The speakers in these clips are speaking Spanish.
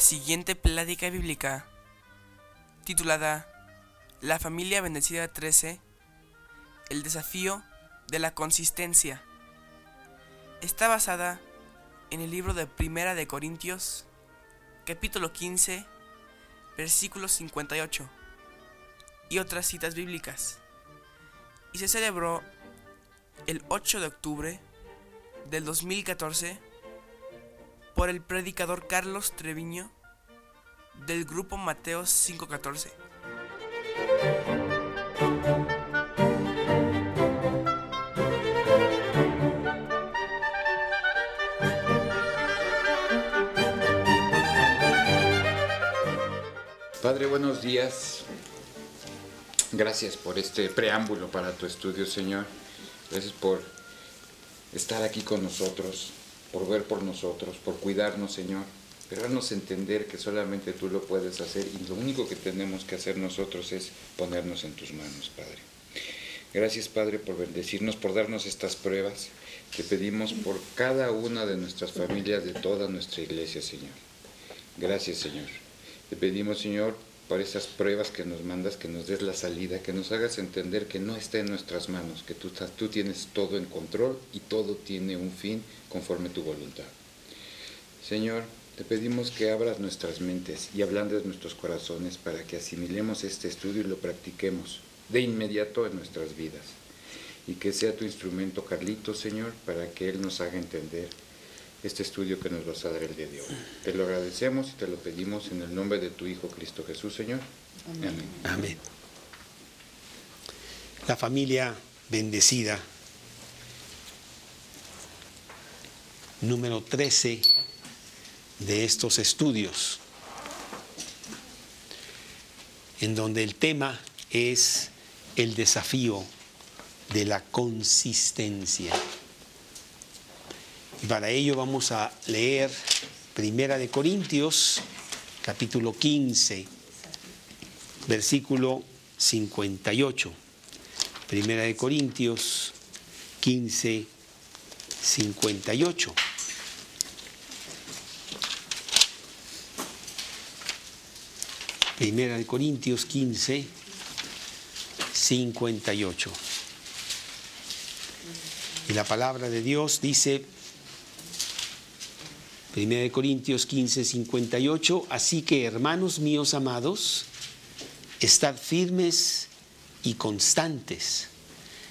siguiente plática bíblica, titulada La familia bendecida 13, el desafío de la consistencia, está basada en el libro de Primera de Corintios, capítulo 15, versículo 58, y otras citas bíblicas, y se celebró el 8 de octubre del 2014 por el predicador Carlos Treviño del grupo Mateos 514. Padre, buenos días. Gracias por este preámbulo para tu estudio, Señor. Gracias por estar aquí con nosotros por ver por nosotros, por cuidarnos, Señor. Pero haznos entender que solamente tú lo puedes hacer y lo único que tenemos que hacer nosotros es ponernos en tus manos, Padre. Gracias, Padre, por bendecirnos, por darnos estas pruebas. Te pedimos por cada una de nuestras familias, de toda nuestra iglesia, Señor. Gracias, Señor. Te pedimos, Señor, por esas pruebas que nos mandas, que nos des la salida, que nos hagas entender que no está en nuestras manos, que tú, tú tienes todo en control y todo tiene un fin conforme tu voluntad. Señor, te pedimos que abras nuestras mentes y ablandes nuestros corazones para que asimilemos este estudio y lo practiquemos de inmediato en nuestras vidas. Y que sea tu instrumento, Carlito, Señor, para que Él nos haga entender este estudio que nos vas a dar el día de hoy. Te lo agradecemos y te lo pedimos en el nombre de tu Hijo Cristo Jesús, Señor. Amén. Amén. La familia bendecida, número 13 de estos estudios, en donde el tema es el desafío de la consistencia. Para ello vamos a leer Primera de Corintios, capítulo 15, versículo 58. Primera de Corintios 15, 58. Primera de Corintios 15, 58. Y la palabra de Dios dice, Primera de Corintios 15, 58, así que hermanos míos amados, estad firmes y constantes,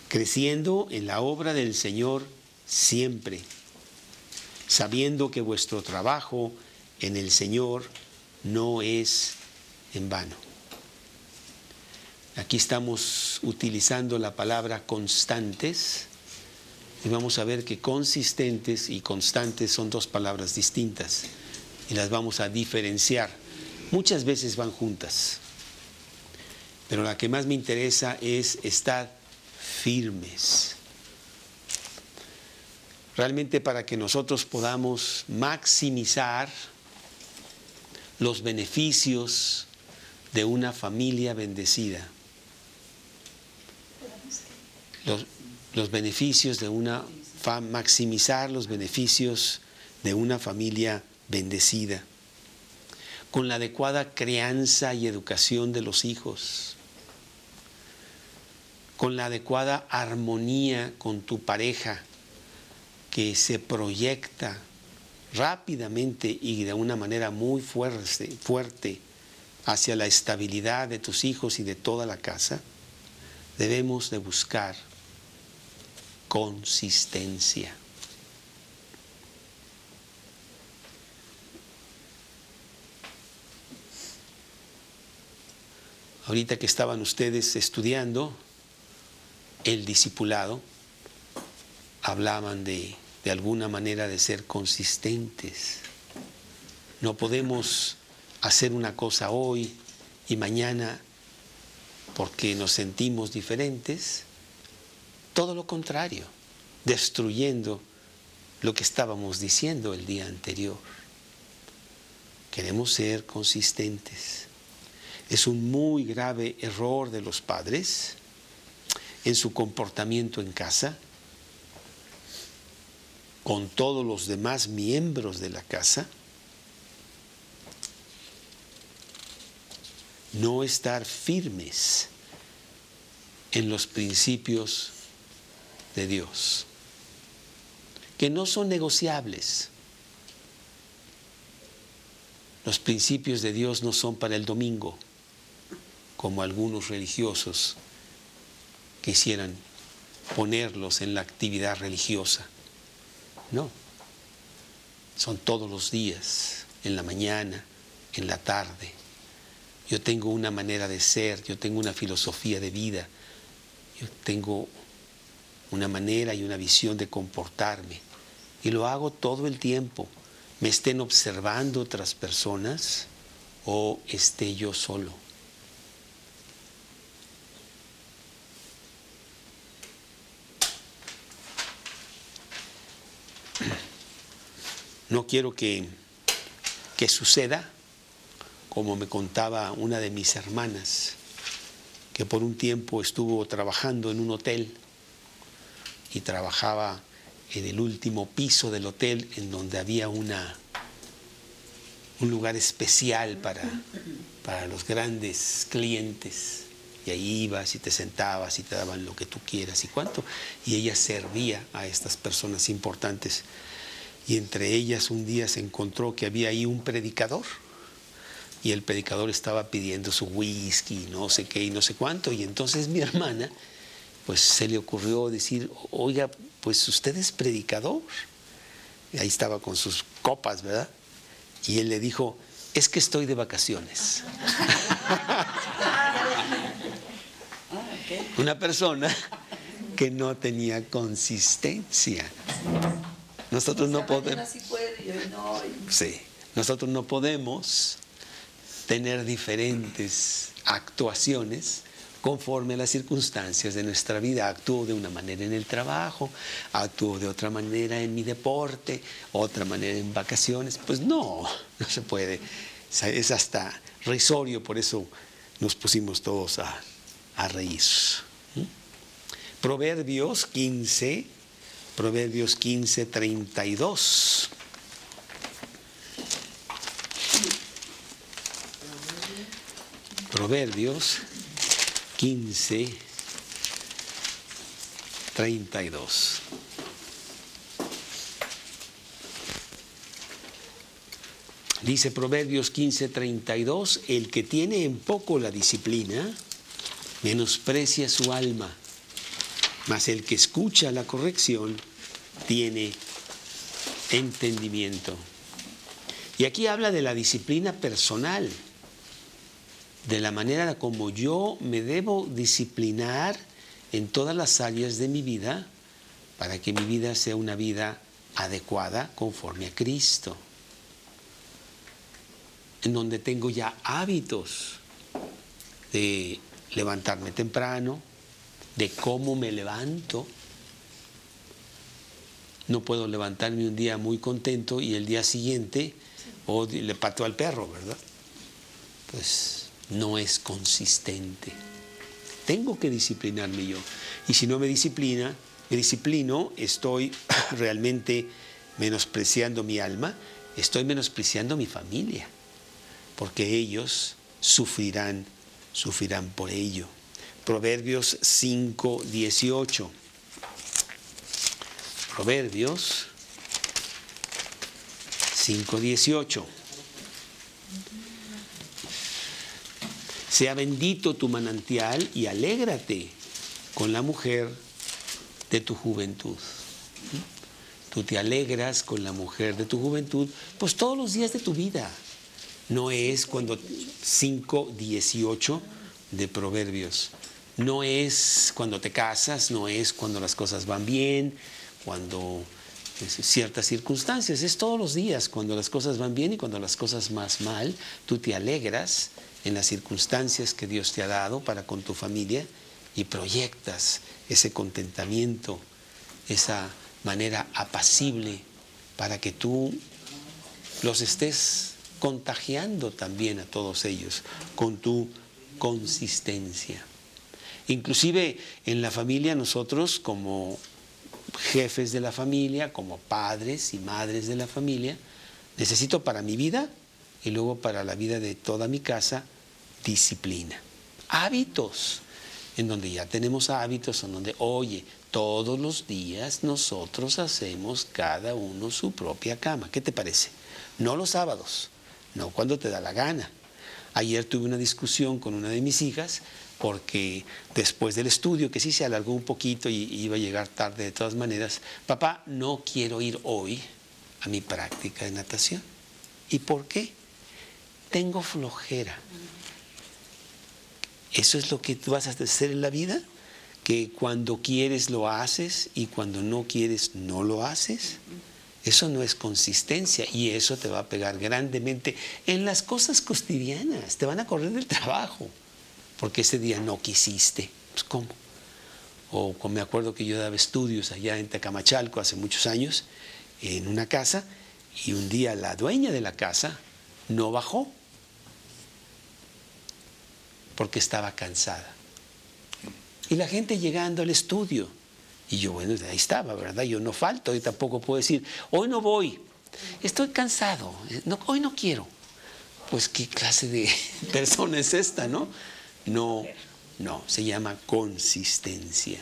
creciendo en la obra del Señor siempre, sabiendo que vuestro trabajo en el Señor no es en vano. Aquí estamos utilizando la palabra constantes y vamos a ver que consistentes y constantes son dos palabras distintas y las vamos a diferenciar. Muchas veces van juntas, pero la que más me interesa es estar firmes. Realmente para que nosotros podamos maximizar los beneficios de una familia bendecida. Los, los beneficios de una, maximizar los beneficios de una familia bendecida, con la adecuada crianza y educación de los hijos, con la adecuada armonía con tu pareja que se proyecta rápidamente y de una manera muy fuerte, fuerte hacia la estabilidad de tus hijos y de toda la casa, debemos de buscar consistencia. Ahorita que estaban ustedes estudiando el discipulado, hablaban de, de alguna manera de ser consistentes. No podemos hacer una cosa hoy y mañana porque nos sentimos diferentes, todo lo contrario, destruyendo lo que estábamos diciendo el día anterior. Queremos ser consistentes. Es un muy grave error de los padres en su comportamiento en casa, con todos los demás miembros de la casa, no estar firmes en los principios de Dios, que no son negociables. Los principios de Dios no son para el domingo, como algunos religiosos quisieran ponerlos en la actividad religiosa. No, son todos los días, en la mañana, en la tarde. Yo tengo una manera de ser, yo tengo una filosofía de vida, yo tengo una manera y una visión de comportarme. Y lo hago todo el tiempo. Me estén observando otras personas o esté yo solo. No quiero que, que suceda como me contaba una de mis hermanas, que por un tiempo estuvo trabajando en un hotel y trabajaba en el último piso del hotel en donde había una, un lugar especial para, para los grandes clientes. Y ahí ibas y te sentabas y te daban lo que tú quieras y cuánto. Y ella servía a estas personas importantes. Y entre ellas un día se encontró que había ahí un predicador. Y el predicador estaba pidiendo su whisky, no sé qué y no sé cuánto. Y entonces mi hermana, pues se le ocurrió decir, oiga, pues usted es predicador. Y ahí estaba con sus copas, ¿verdad? Y él le dijo, es que estoy de vacaciones. Una persona que no tenía consistencia. Nosotros no podemos. Sí, nosotros no podemos tener diferentes actuaciones conforme a las circunstancias de nuestra vida. Actúo de una manera en el trabajo, actúo de otra manera en mi deporte, otra manera en vacaciones. Pues no, no se puede. Es hasta risorio, por eso nos pusimos todos a, a reír. ¿Mm? Proverbios 15, Proverbios 15, 32. Proverbios 15, 32. Dice Proverbios 15, 32, el que tiene en poco la disciplina, menosprecia su alma, mas el que escucha la corrección tiene entendimiento. Y aquí habla de la disciplina personal de la manera como yo me debo disciplinar en todas las áreas de mi vida para que mi vida sea una vida adecuada conforme a Cristo. En donde tengo ya hábitos de levantarme temprano, de cómo me levanto. No puedo levantarme un día muy contento y el día siguiente o le pato al perro, ¿verdad? Pues no es consistente. Tengo que disciplinarme yo. Y si no me disciplina, me disciplino, estoy realmente menospreciando mi alma, estoy menospreciando mi familia, porque ellos sufrirán, sufrirán por ello. Proverbios 5, 18. Proverbios 5, 18. Sea bendito tu manantial y alégrate con la mujer de tu juventud. Tú te alegras con la mujer de tu juventud, pues todos los días de tu vida. No es cuando 5, 18 de Proverbios. No es cuando te casas, no es cuando las cosas van bien, cuando ciertas circunstancias, es todos los días, cuando las cosas van bien y cuando las cosas más mal, tú te alegras en las circunstancias que Dios te ha dado para con tu familia y proyectas ese contentamiento, esa manera apacible para que tú los estés contagiando también a todos ellos con tu consistencia. Inclusive en la familia nosotros como jefes de la familia, como padres y madres de la familia, necesito para mi vida y luego para la vida de toda mi casa disciplina. Hábitos, en donde ya tenemos hábitos, en donde, oye, todos los días nosotros hacemos cada uno su propia cama. ¿Qué te parece? No los sábados, no cuando te da la gana. Ayer tuve una discusión con una de mis hijas porque después del estudio, que sí se alargó un poquito y iba a llegar tarde de todas maneras, papá, no quiero ir hoy a mi práctica de natación. ¿Y por qué? Tengo flojera. ¿Eso es lo que tú vas a hacer en la vida? ¿Que cuando quieres lo haces y cuando no quieres no lo haces? Eso no es consistencia y eso te va a pegar grandemente en las cosas cotidianas. Te van a correr del trabajo porque ese día no quisiste. Pues, ¿Cómo? O me acuerdo que yo daba estudios allá en Tecamachalco hace muchos años, en una casa, y un día la dueña de la casa no bajó porque estaba cansada. Y la gente llegando al estudio, y yo, bueno, ahí estaba, ¿verdad? Yo no falto y tampoco puedo decir, hoy no voy, estoy cansado, eh, hoy no quiero. Pues qué clase de persona es esta, ¿no? No, no, se llama consistencia.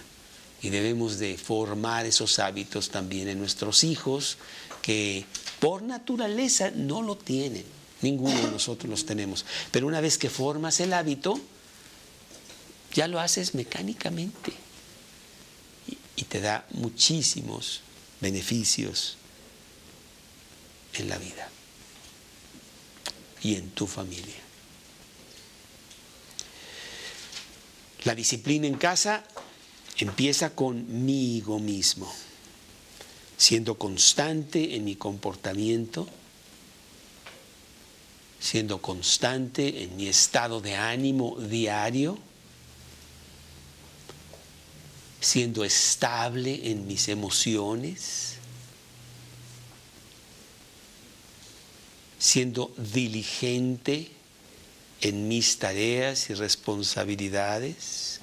Y debemos de formar esos hábitos también en nuestros hijos que por naturaleza no lo tienen. Ninguno de nosotros los tenemos. Pero una vez que formas el hábito, ya lo haces mecánicamente. Y, te da muchísimos beneficios en la vida y en tu familia. La disciplina en casa empieza conmigo mismo, siendo constante en mi comportamiento, siendo constante en mi estado de ánimo diario, siendo estable en mis emociones, siendo diligente en mis tareas y responsabilidades.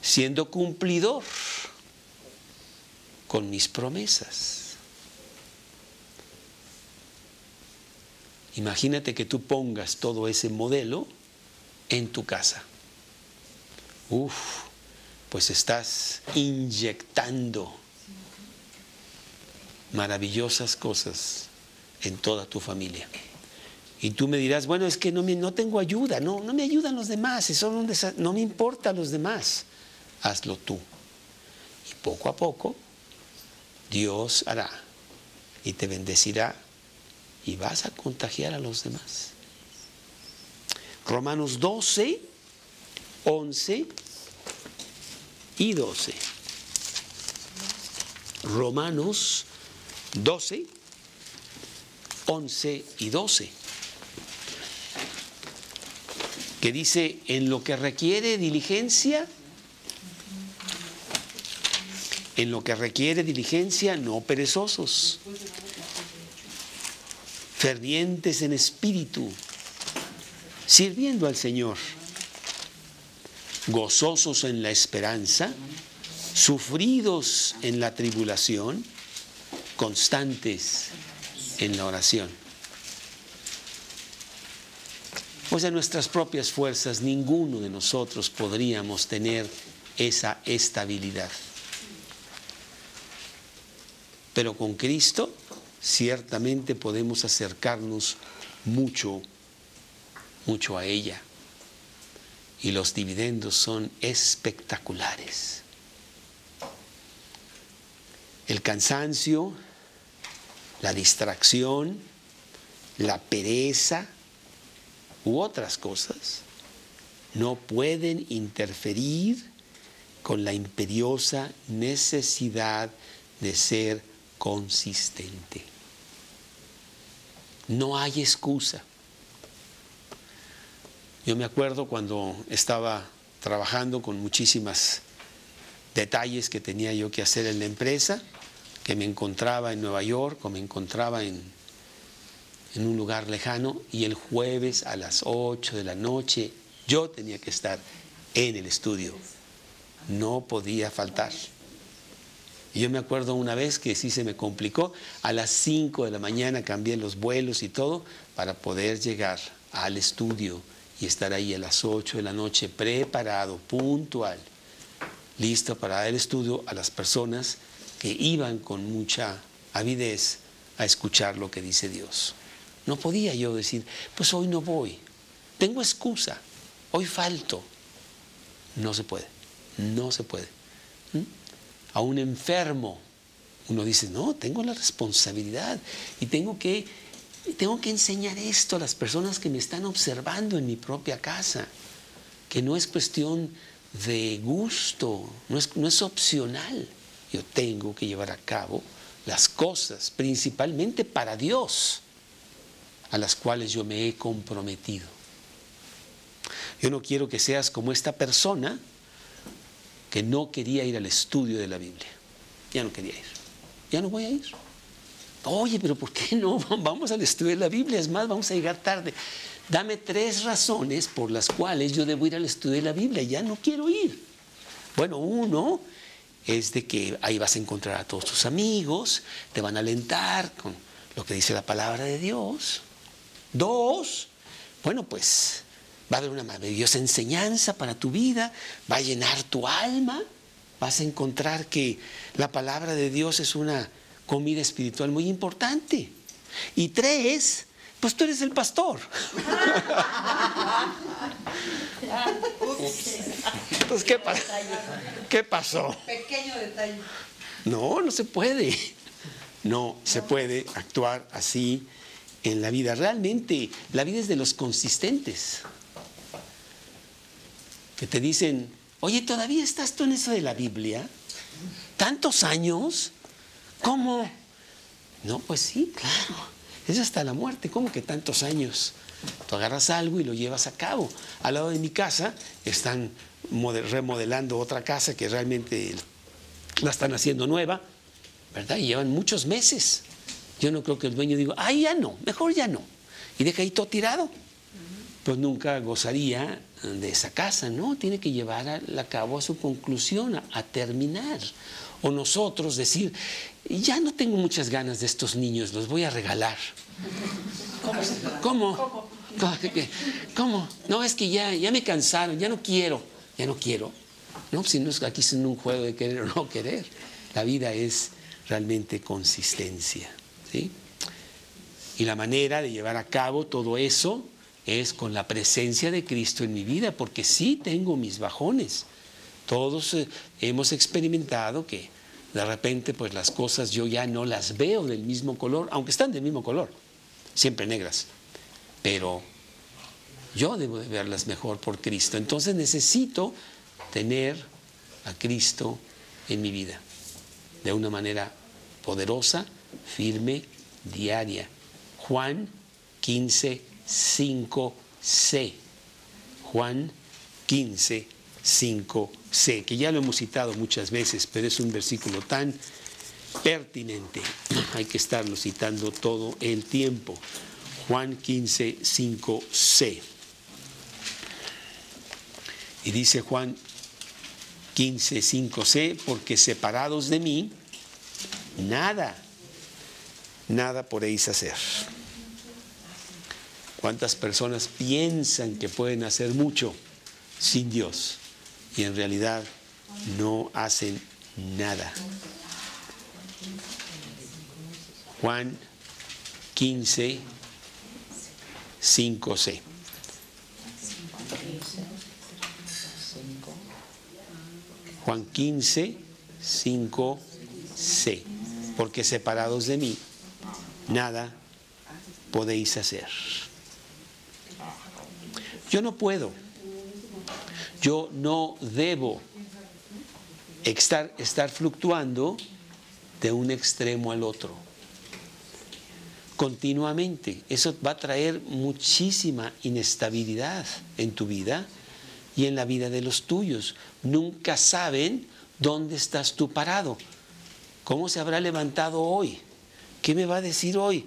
Siendo cumplidor con mis promesas. Imagínate que tú pongas todo ese modelo en tu casa. Uf, pues estás inyectando maravillosas cosas en toda tu familia. Y tú me dirás, bueno, es que no, tengo ayuda, no, no me ayudan los demás, eso no me importa los demás, hazlo tú. Y poco a poco Dios hará y te bendecirá y vas a contagiar a los demás. Romanos 12, 11 y 12. Romanos 12, 11 y 12, que dice, en lo que requiere diligencia, en lo que requiere diligencia, no perezosos, fervientes en espíritu, sirviendo al Señor, gozosos en la esperanza, sufridos en la tribulación, constantes en la oración. Pues en nuestras propias fuerzas ninguno de nosotros podríamos tener esa estabilidad. Pero con Cristo ciertamente podemos acercarnos mucho, mucho a ella. Y los dividendos son espectaculares. El cansancio la distracción, la pereza u otras cosas no pueden interferir con la imperiosa necesidad de ser consistente. No hay excusa. Yo me acuerdo cuando estaba trabajando con muchísimas detalles que tenía yo que hacer en la empresa, que me encontraba en Nueva York o me encontraba en, en un lugar lejano y el jueves a las 8 de la noche yo tenía que estar en el estudio. No podía faltar. Y yo me acuerdo una vez que sí se me complicó, a las 5 de la mañana cambié los vuelos y todo para poder llegar al estudio y estar ahí a las 8 de la noche preparado, puntual, listo para dar el estudio a las personas que iban con mucha avidez a escuchar lo que dice Dios. No podía yo decir, pues hoy no voy, tengo excusa, hoy falto. No se puede, no se puede. A un enfermo, uno dice, no, tengo la responsabilidad y tengo que, tengo que enseñar esto a las personas que me están observando en mi propia casa, que no es cuestión de gusto, no es, no es opcional. Yo tengo que llevar a cabo las cosas, principalmente para Dios, a las cuales yo me he comprometido. Yo no quiero que seas como esta persona que no quería ir al estudio de la Biblia. Ya no quería ir. Ya no voy a ir. Oye, pero ¿por qué no? Vamos al estudio de la Biblia. Es más, vamos a llegar tarde. Dame tres razones por las cuales yo debo ir al estudio de la Biblia. Ya no quiero ir. Bueno, uno es de que ahí vas a encontrar a todos tus amigos, te van a alentar con lo que dice la palabra de Dios. Dos, bueno, pues va a haber una maravillosa enseñanza para tu vida, va a llenar tu alma, vas a encontrar que la palabra de Dios es una comida espiritual muy importante. Y tres, pues tú eres el pastor. Pues, ¿qué, ¿qué pasó? Pequeño detalle. No, no se puede. No se puede actuar así en la vida. Realmente la vida es de los consistentes. Que te dicen, oye, ¿todavía estás tú en eso de la Biblia? ¿Tantos años? ¿Cómo? No, pues sí, claro. Es hasta la muerte. ¿Cómo que tantos años? Tú agarras algo y lo llevas a cabo. Al lado de mi casa están remodelando otra casa que realmente la están haciendo nueva, ¿verdad? Y llevan muchos meses. Yo no creo que el dueño diga, ay, ya no, mejor ya no. Y deja ahí todo tirado. Pues nunca gozaría de esa casa, ¿no? Tiene que llevar a, cabo a su conclusión, a, terminar. O nosotros decir, ya no tengo muchas ganas de estos niños, los voy a regalar. ¿Cómo? ¿Cómo? ¿Cómo? No, es que ya, ya me cansaron, ya no quiero, ya no quiero. No, si no es aquí es un juego de querer o no querer. La vida es realmente consistencia. ¿sí? Y la manera de llevar a cabo todo eso es con la presencia de Cristo en mi vida, porque sí tengo mis bajones. Todos eh, hemos experimentado que de repente pues las cosas yo ya no las veo del mismo color, aunque están del mismo color, siempre negras. Pero yo debo de verlas mejor por Cristo. Entonces necesito tener a Cristo en mi vida de una manera poderosa, firme, diaria. Juan 15, 5c. Juan 15, 5c, que ya lo hemos citado muchas veces, pero es un versículo tan pertinente. Hay que estarlo citando todo el tiempo. Juan 15, 5c. Y dice Juan 15, 5c, porque separados de mí, nada, nada podéis hacer. ¿Cuántas personas piensan que pueden hacer mucho sin Dios y en realidad no hacen nada? Juan 15, 5c. Juan 15, 5c. Porque separados de mí, nada podéis hacer. Yo no puedo, yo no debo estar, estar fluctuando de un extremo al otro continuamente. Eso va a traer muchísima inestabilidad en tu vida y en la vida de los tuyos. Nunca saben dónde estás tú parado. ¿Cómo se habrá levantado hoy? ¿Qué me va a decir hoy?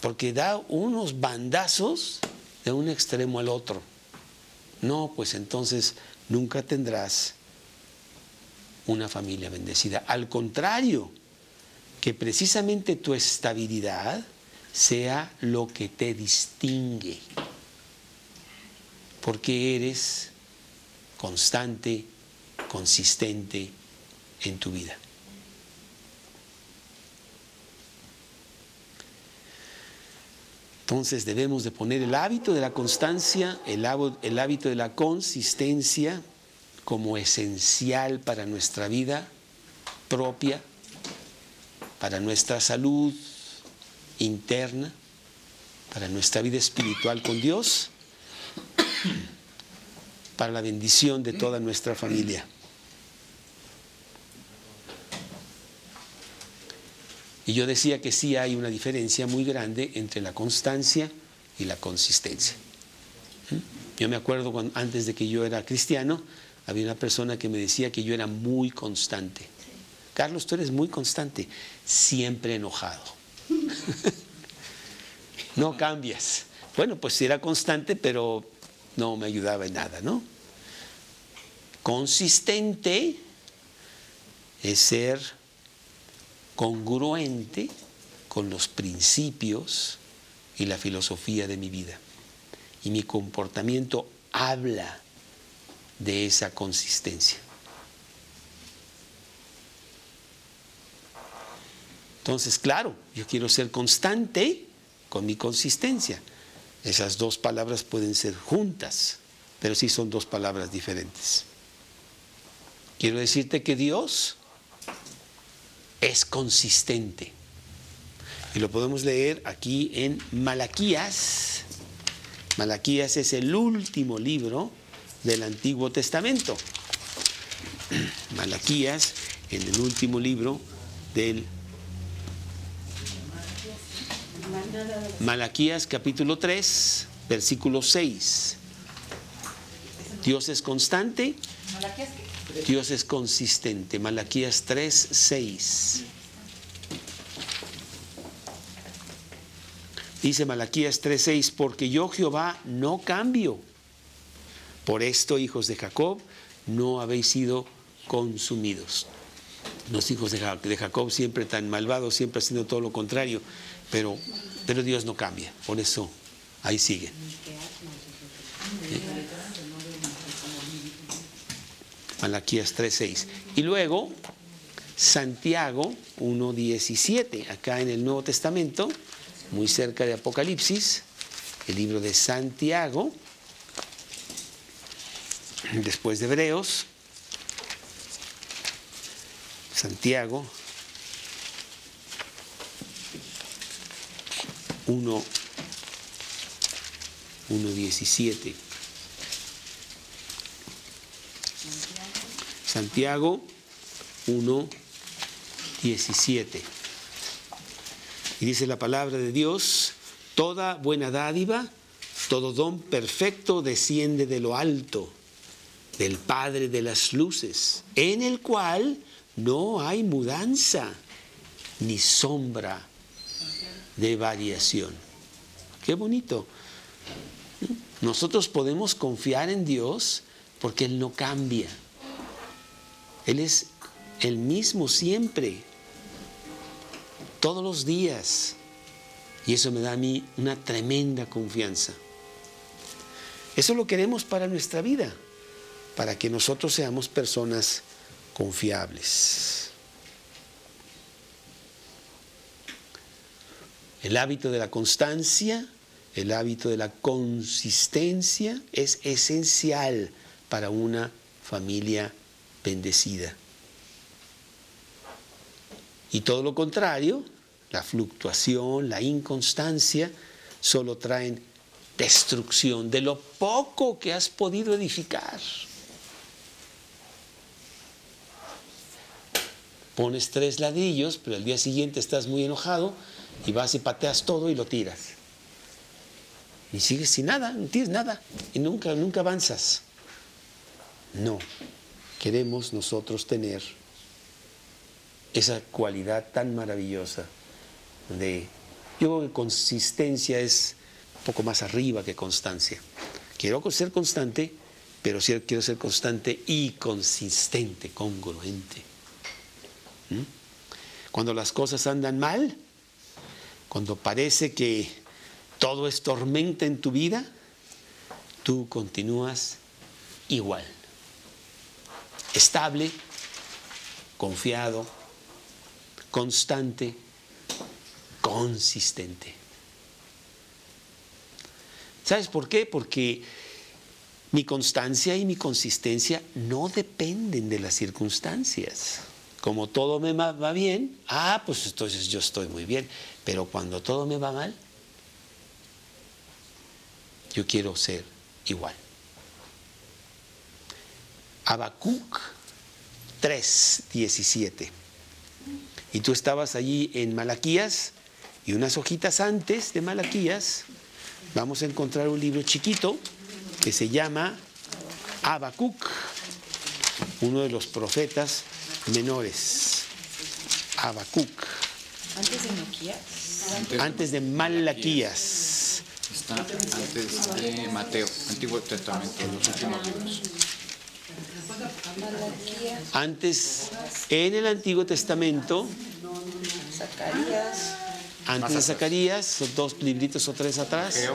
Porque da unos bandazos de un extremo al otro. No, pues entonces nunca tendrás una familia bendecida. Al contrario, que precisamente tu estabilidad sea lo que te distingue, porque eres constante, consistente en tu vida. Entonces debemos de poner el hábito de la constancia, el, hábito de la consistencia como esencial para nuestra vida propia, para nuestra salud interna, para nuestra vida espiritual con Dios, para la bendición de toda nuestra familia. Y yo decía que sí hay una diferencia muy grande entre la constancia y la consistencia. ¿Mm? Yo me acuerdo antes de que yo era cristiano, había una persona que me decía que yo era muy constante. Carlos, tú eres muy constante, siempre enojado. no cambias. Bueno, pues era constante, pero no me ayudaba en nada, ¿no? Consistente es ser congruente con los principios y la filosofía de mi vida. Y mi comportamiento habla de esa consistencia. Entonces, claro, yo quiero ser constante con mi consistencia. Esas dos palabras pueden ser juntas, pero sí son dos palabras diferentes. Quiero decirte que Dios es consistente. Y lo podemos leer aquí en Malaquías. Malaquías es el último libro del Antiguo Testamento. Malaquías, en el último libro del Malaquías capítulo 3, versículo 6. Dios es constante. Dios es consistente. Malaquías 3, 6. Dice Malaquías 3, 6, porque yo Jehová no cambio. Por esto, hijos de Jacob, no habéis sido consumidos. Los hijos de Jacob siempre tan malvados, siempre haciendo todo lo contrario, pero, pero Dios no cambia. Por eso ahí siguen. Malaquías 3.6. Y luego, Santiago 1.17, acá en el Nuevo Testamento, muy cerca de Apocalipsis, el libro de Santiago, después de Hebreos, Santiago 1, 1.17. Santiago 1, 17. Y dice la palabra de Dios, toda buena dádiva, todo don perfecto desciende de lo alto, del Padre de las Luces, en el cual no hay mudanza ni sombra de variación. Qué bonito. Nosotros podemos confiar en Dios porque Él no cambia. Él es el mismo siempre, todos los días. Y eso me da a mí una tremenda confianza. Eso lo queremos para nuestra vida, para que nosotros seamos personas confiables. El hábito de la constancia, el hábito de la consistencia es esencial para una familia bendecida. Y todo lo contrario, la fluctuación, la inconstancia, solo traen destrucción de lo poco que has podido edificar. Pones tres ladrillos, pero al día siguiente estás muy enojado y vas y pateas todo y lo tiras. Y sigues sin nada, no tienes nada y nunca, nunca avanzas. No, queremos nosotros tener esa cualidad tan maravillosa de, yo creo que consistencia es un poco más arriba que constancia. Quiero ser constante, pero sí quiero ser constante y consistente, congruente. ¿Mm? Cuando las cosas andan mal, cuando parece que todo es tormenta en tu vida, tú continúas igual, estable, confiado, constante, consistente. ¿Sabes por qué? Porque mi constancia y mi consistencia no dependen de las circunstancias. Como todo me va bien, ah, pues entonces yo estoy muy bien. Pero cuando todo me va mal, yo quiero ser igual. Habacuc 3, 17. Y tú estabas allí en Malaquías y unas hojitas antes de Malaquías vamos a encontrar un libro chiquito que se llama Habacuc, uno de los profetas menores. Habacuc. Antes de Malaquías. Antes de Malaquías. Está antes de Mateo, Antiguo Testamento, los últimos libros. Antes, en el Antiguo Testamento, Zacarías, antes de Zacarías, son dos libritos o tres atrás, ah.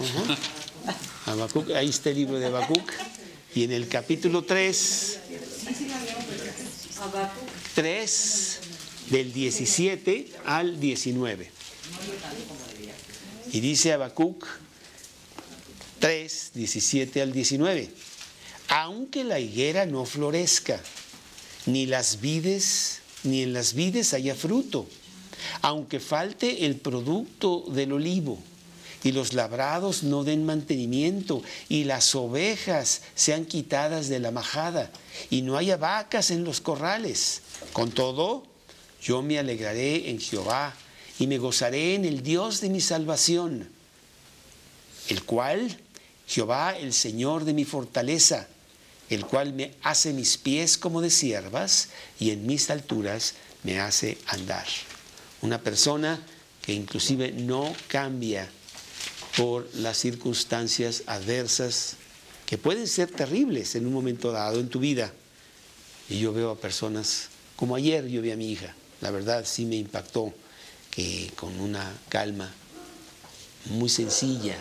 Ajá. Habacuc, ahí está el libro de Habacuc. Y en el capítulo 3, 3, del 17 al 19. Y dice Habacuc 3, 17 al 19. Aunque la higuera no florezca, ni las vides, ni en las vides haya fruto, aunque falte el producto del olivo, y los labrados no den mantenimiento, y las ovejas sean quitadas de la majada, y no haya vacas en los corrales. Con todo, yo me alegraré en Jehová, y me gozaré en el Dios de mi salvación, el cual, Jehová, el Señor de mi fortaleza, el cual me hace mis pies como de siervas, y en mis alturas me hace andar. Una persona que inclusive no cambia por las circunstancias adversas que pueden ser terribles en un momento dado en tu vida. Y yo veo a personas, como ayer yo vi a mi hija, la verdad sí me impactó, que con una calma muy sencilla,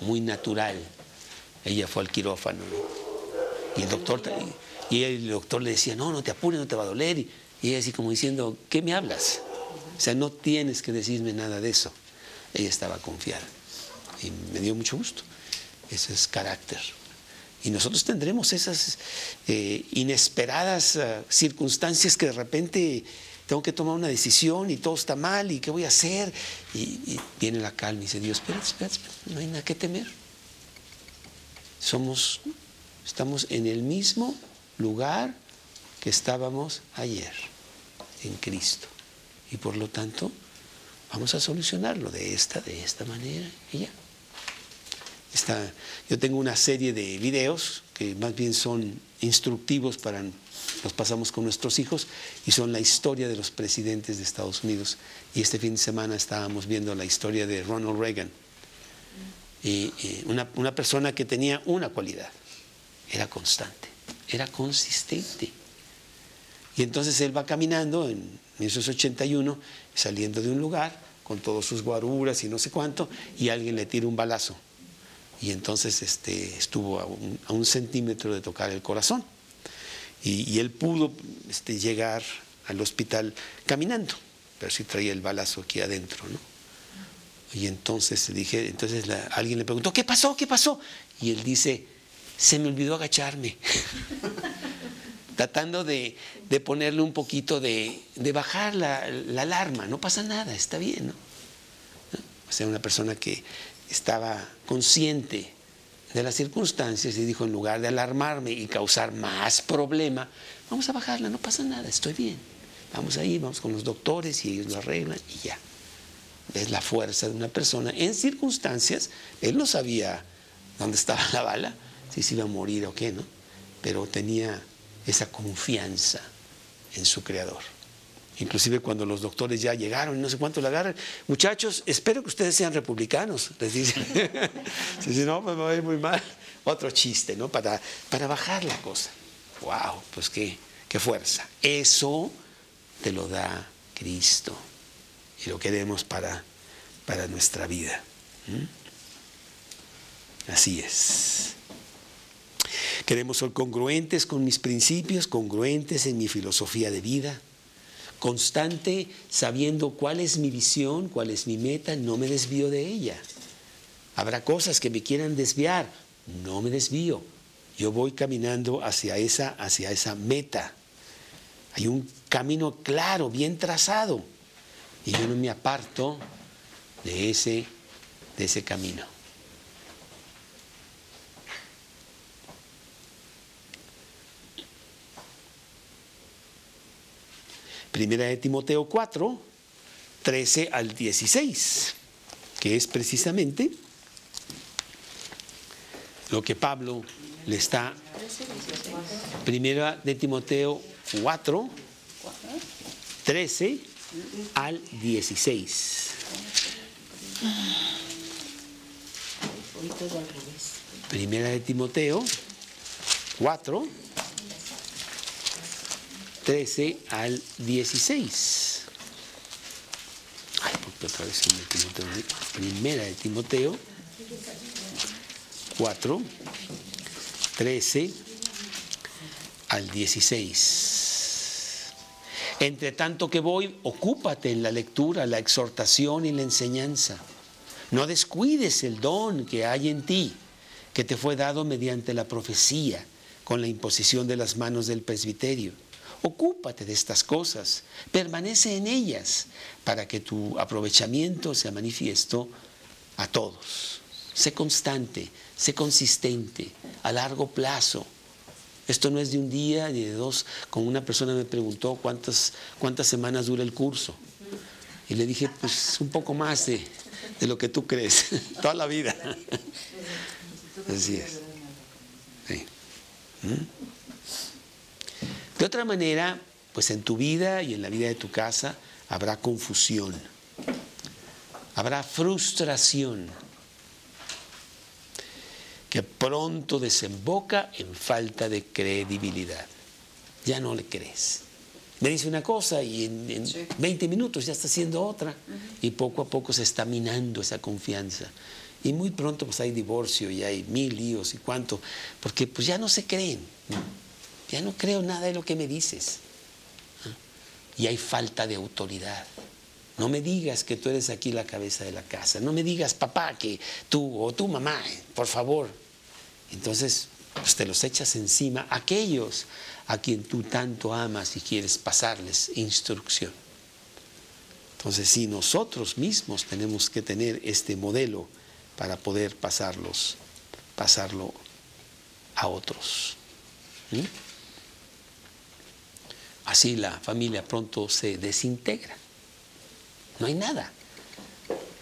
muy natural, ella fue al quirófano. ¿no? Y el doctor, y el doctor le decía, no, no te apures, no te va a doler. Y, ella así como diciendo, ¿qué me hablas? O sea, no tienes que decirme nada de eso. Ella estaba confiada y me dio mucho gusto. Ese es carácter. Y nosotros tendremos esas eh, inesperadas uh, circunstancias que de repente tengo que tomar una decisión y todo está mal y qué voy a hacer. Y, viene la calma y dice, Dios, espérate, espérate, espérate, no hay nada que temer. Somos, estamos en el mismo lugar que estábamos ayer, en Cristo. Y por lo tanto, vamos a solucionarlo de esta, de esta manera y ya. Está, yo tengo una serie de videos que más bien son instructivos para los pasamos con nuestros hijos y son la historia de los presidentes de Estados Unidos. Y este fin de semana estábamos viendo la historia de Ronald Reagan. Y, y una, una persona que tenía una cualidad, era constante, era consistente. Y entonces él va caminando en 1981, saliendo de un lugar con todos sus guaruras y no sé cuánto, y alguien le tira un balazo y entonces este, estuvo a un, a centímetro de tocar el corazón. Y, él pudo este, llegar al hospital caminando, pero sí traía el balazo aquí adentro, ¿no? Y entonces dije, entonces alguien le preguntó, ¿qué pasó? ¿Qué pasó? Y él dice, se me olvidó agacharme. Tratando de, de, ponerle un poquito de, de bajar la, la, alarma, no pasa nada, está bien, ¿no? O sea, una persona que estaba consciente de las circunstancias y dijo, en lugar de alarmarme y causar más problema, vamos a bajarla, no pasa nada, estoy bien. Vamos ahí, vamos con los doctores y ellos lo arreglan y ya. Es la fuerza de una persona en circunstancias, él no sabía dónde estaba la bala, si se iba a morir o qué, ¿no? Pero tenía esa confianza en su creador. Inclusive cuando los doctores ya llegaron y no sé cuánto le agarran, muchachos, espero que ustedes sean republicanos, les dicen. si no, pues me va a ir muy mal. Otro chiste, ¿no? Para, para bajar la cosa. ¡Wow! Pues qué, qué fuerza. Eso te lo da Cristo. Y lo queremos para, para nuestra vida. ¿Mm? Así es. Queremos ser congruentes con mis principios, congruentes en mi filosofía de vida, constante sabiendo cuál es mi visión, cuál es mi meta, no me desvío de ella. Habrá cosas que me quieran desviar, no me desvío. Yo voy caminando hacia esa, hacia esa meta. Hay un camino claro, bien trazado, y yo no me aparto de ese, de ese camino. Primera de Timoteo 4, 13 al 16, que es precisamente lo que Pablo le está. Primera de Timoteo 4, 13 al 16. Hoy todo al revés. Primera de Timoteo 4, 13 al 16. Ay, porque otra vez en el Timoteo, Primera de Timoteo 4, 13 al 16. Entre tanto que voy, ocúpate en la lectura, la exhortación y la enseñanza. No descuides el don que hay en ti, que te fue dado mediante la profecía, con la imposición de las manos del presbiterio. Ocúpate de estas cosas, permanece en ellas, para que tu aprovechamiento sea manifiesto a todos. Sé constante, sé consistente, a largo plazo. Esto no es de un día ni de dos. Como una persona me preguntó cuántas, cuántas semanas dura el curso. Y le dije, pues un poco más de, de lo que tú crees, toda la vida. Así es. Sí. ¿Mm? De otra manera, pues en tu vida y en la vida de tu casa habrá confusión, habrá frustración, que pronto desemboca en falta de credibilidad. Ya no le crees. Me dice una cosa y en, en 20 minutos ya está haciendo otra y poco a poco se está minando esa confianza. Y muy pronto pues hay divorcio y hay mil líos y cuánto, porque pues ya no se creen. Ya no creo nada de lo que me dices. Y hay falta de autoridad. No me digas que tú eres aquí la cabeza de la casa. No me digas, papá, que tú o tu mamá, por favor. Entonces, pues te los echas encima aquellos a quien tú tanto amas y quieres pasarles instrucción. Entonces, si nosotros mismos tenemos que tener este modelo para poder pasarlos, pasarlo a otros. ¿Mm? Así la familia pronto se desintegra. No hay nada.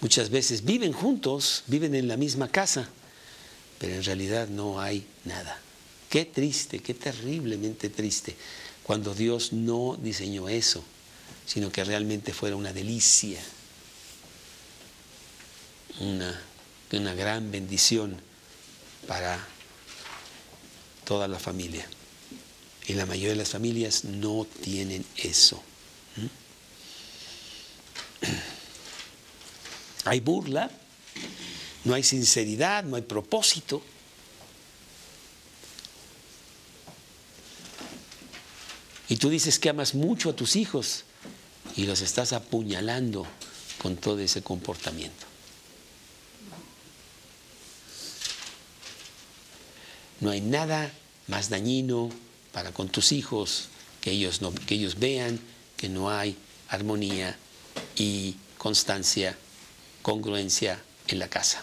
Muchas veces viven juntos, viven en la misma casa, pero en realidad no hay nada. Qué triste, qué terriblemente triste, cuando Dios no diseñó eso, sino que realmente fuera una delicia, una, una gran bendición para toda la familia. Y la mayoría de las familias no tienen eso. ¿Mm? Hay burla, no hay sinceridad, no hay propósito. Y tú dices que amas mucho a tus hijos y los estás apuñalando con todo ese comportamiento. No hay nada más dañino para con tus hijos que ellos, no, que ellos vean que no hay armonía y constancia, congruencia en la casa.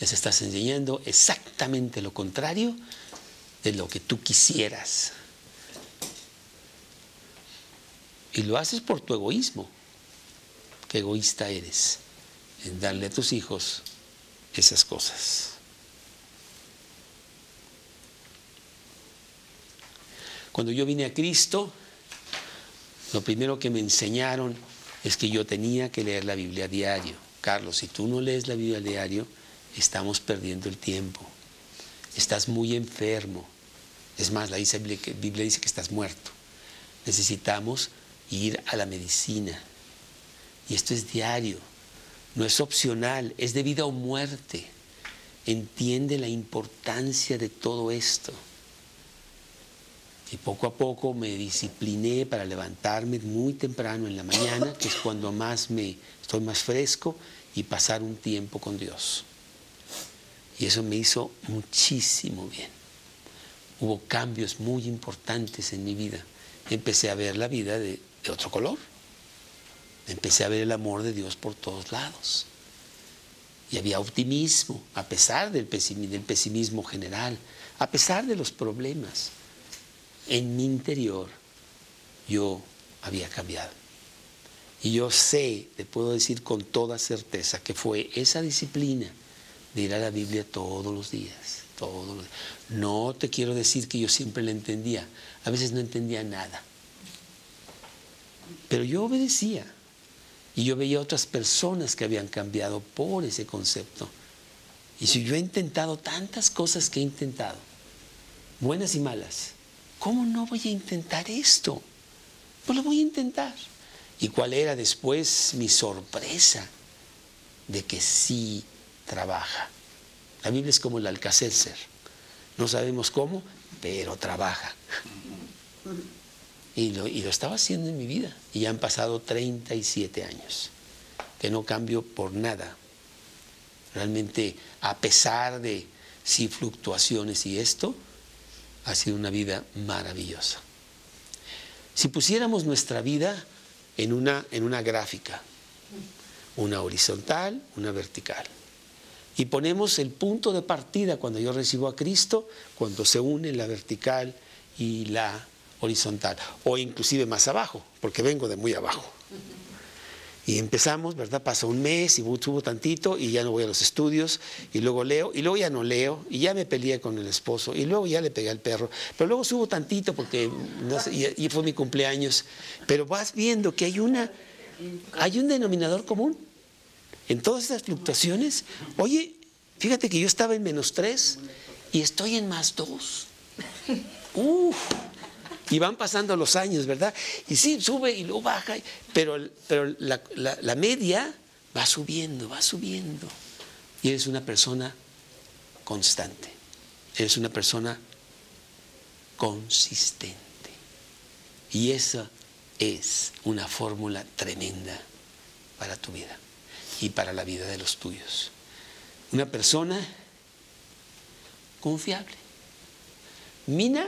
Les estás enseñando exactamente lo contrario de lo que tú quisieras. Y lo haces por tu egoísmo. Qué egoísta eres en darle a tus hijos esas cosas. Cuando yo vine a Cristo, lo primero que me enseñaron es que yo tenía que leer la Biblia a diario. Carlos, si tú no lees la Biblia a diario, estamos perdiendo el tiempo. Estás muy enfermo. Es más, la Biblia dice que estás muerto. Necesitamos ir a la medicina. Y esto es diario, no es opcional, es de vida o muerte. Entiende la importancia de todo esto. Y poco a poco me discipliné para levantarme muy temprano en la mañana, que es cuando más me estoy más fresco, y pasar un tiempo con Dios. Y eso me hizo muchísimo bien. Hubo cambios muy importantes en mi vida. Empecé a ver la vida de, otro color. Empecé a ver el amor de Dios por todos lados. Y había optimismo, a pesar del pesimismo general, a pesar de los problemas en mi interior yo había cambiado. Y yo sé, te puedo decir con toda certeza, que fue esa disciplina de ir a la Biblia todos los días, todos los días. No te quiero decir que yo siempre la entendía, a veces no entendía nada. Pero yo obedecía. Y yo veía otras personas que habían cambiado por ese concepto. Y si yo he intentado tantas cosas que he intentado, buenas y malas, ¿cómo no voy a intentar esto? Pues lo voy a intentar. ¿Y cuál era después mi sorpresa? De que sí trabaja. La Biblia es como el alcacelser. No sabemos cómo, pero trabaja. Y lo, y lo estaba haciendo en mi vida. Y ya han pasado 37 años, que no cambio por nada. Realmente, a pesar de sí fluctuaciones y esto, ha sido una vida maravillosa. Si pusiéramos nuestra vida en una, en una gráfica, una horizontal, una vertical, y ponemos el punto de partida cuando yo recibo a Cristo, cuando se une la vertical y la horizontal, o inclusive más abajo, porque vengo de muy abajo. Y empezamos, ¿verdad? Pasa un mes y subo tantito y ya no voy a los estudios y luego leo y luego ya no leo y ya me peleé con el esposo y luego ya le pegué al perro. Pero luego subo tantito porque no sé, y, y, fue mi cumpleaños. Pero vas viendo que hay, una, hay un denominador común en todas esas fluctuaciones. Oye, fíjate que yo estaba en menos tres y estoy en más dos. Uf. Y van pasando los años, ¿verdad? Y sí, sube y luego baja, pero, pero la, la, la media va subiendo, va subiendo. Y eres una persona constante. Eres una persona consistente. Y esa es una fórmula tremenda para tu vida y para la vida de los tuyos. Una persona confiable. Mina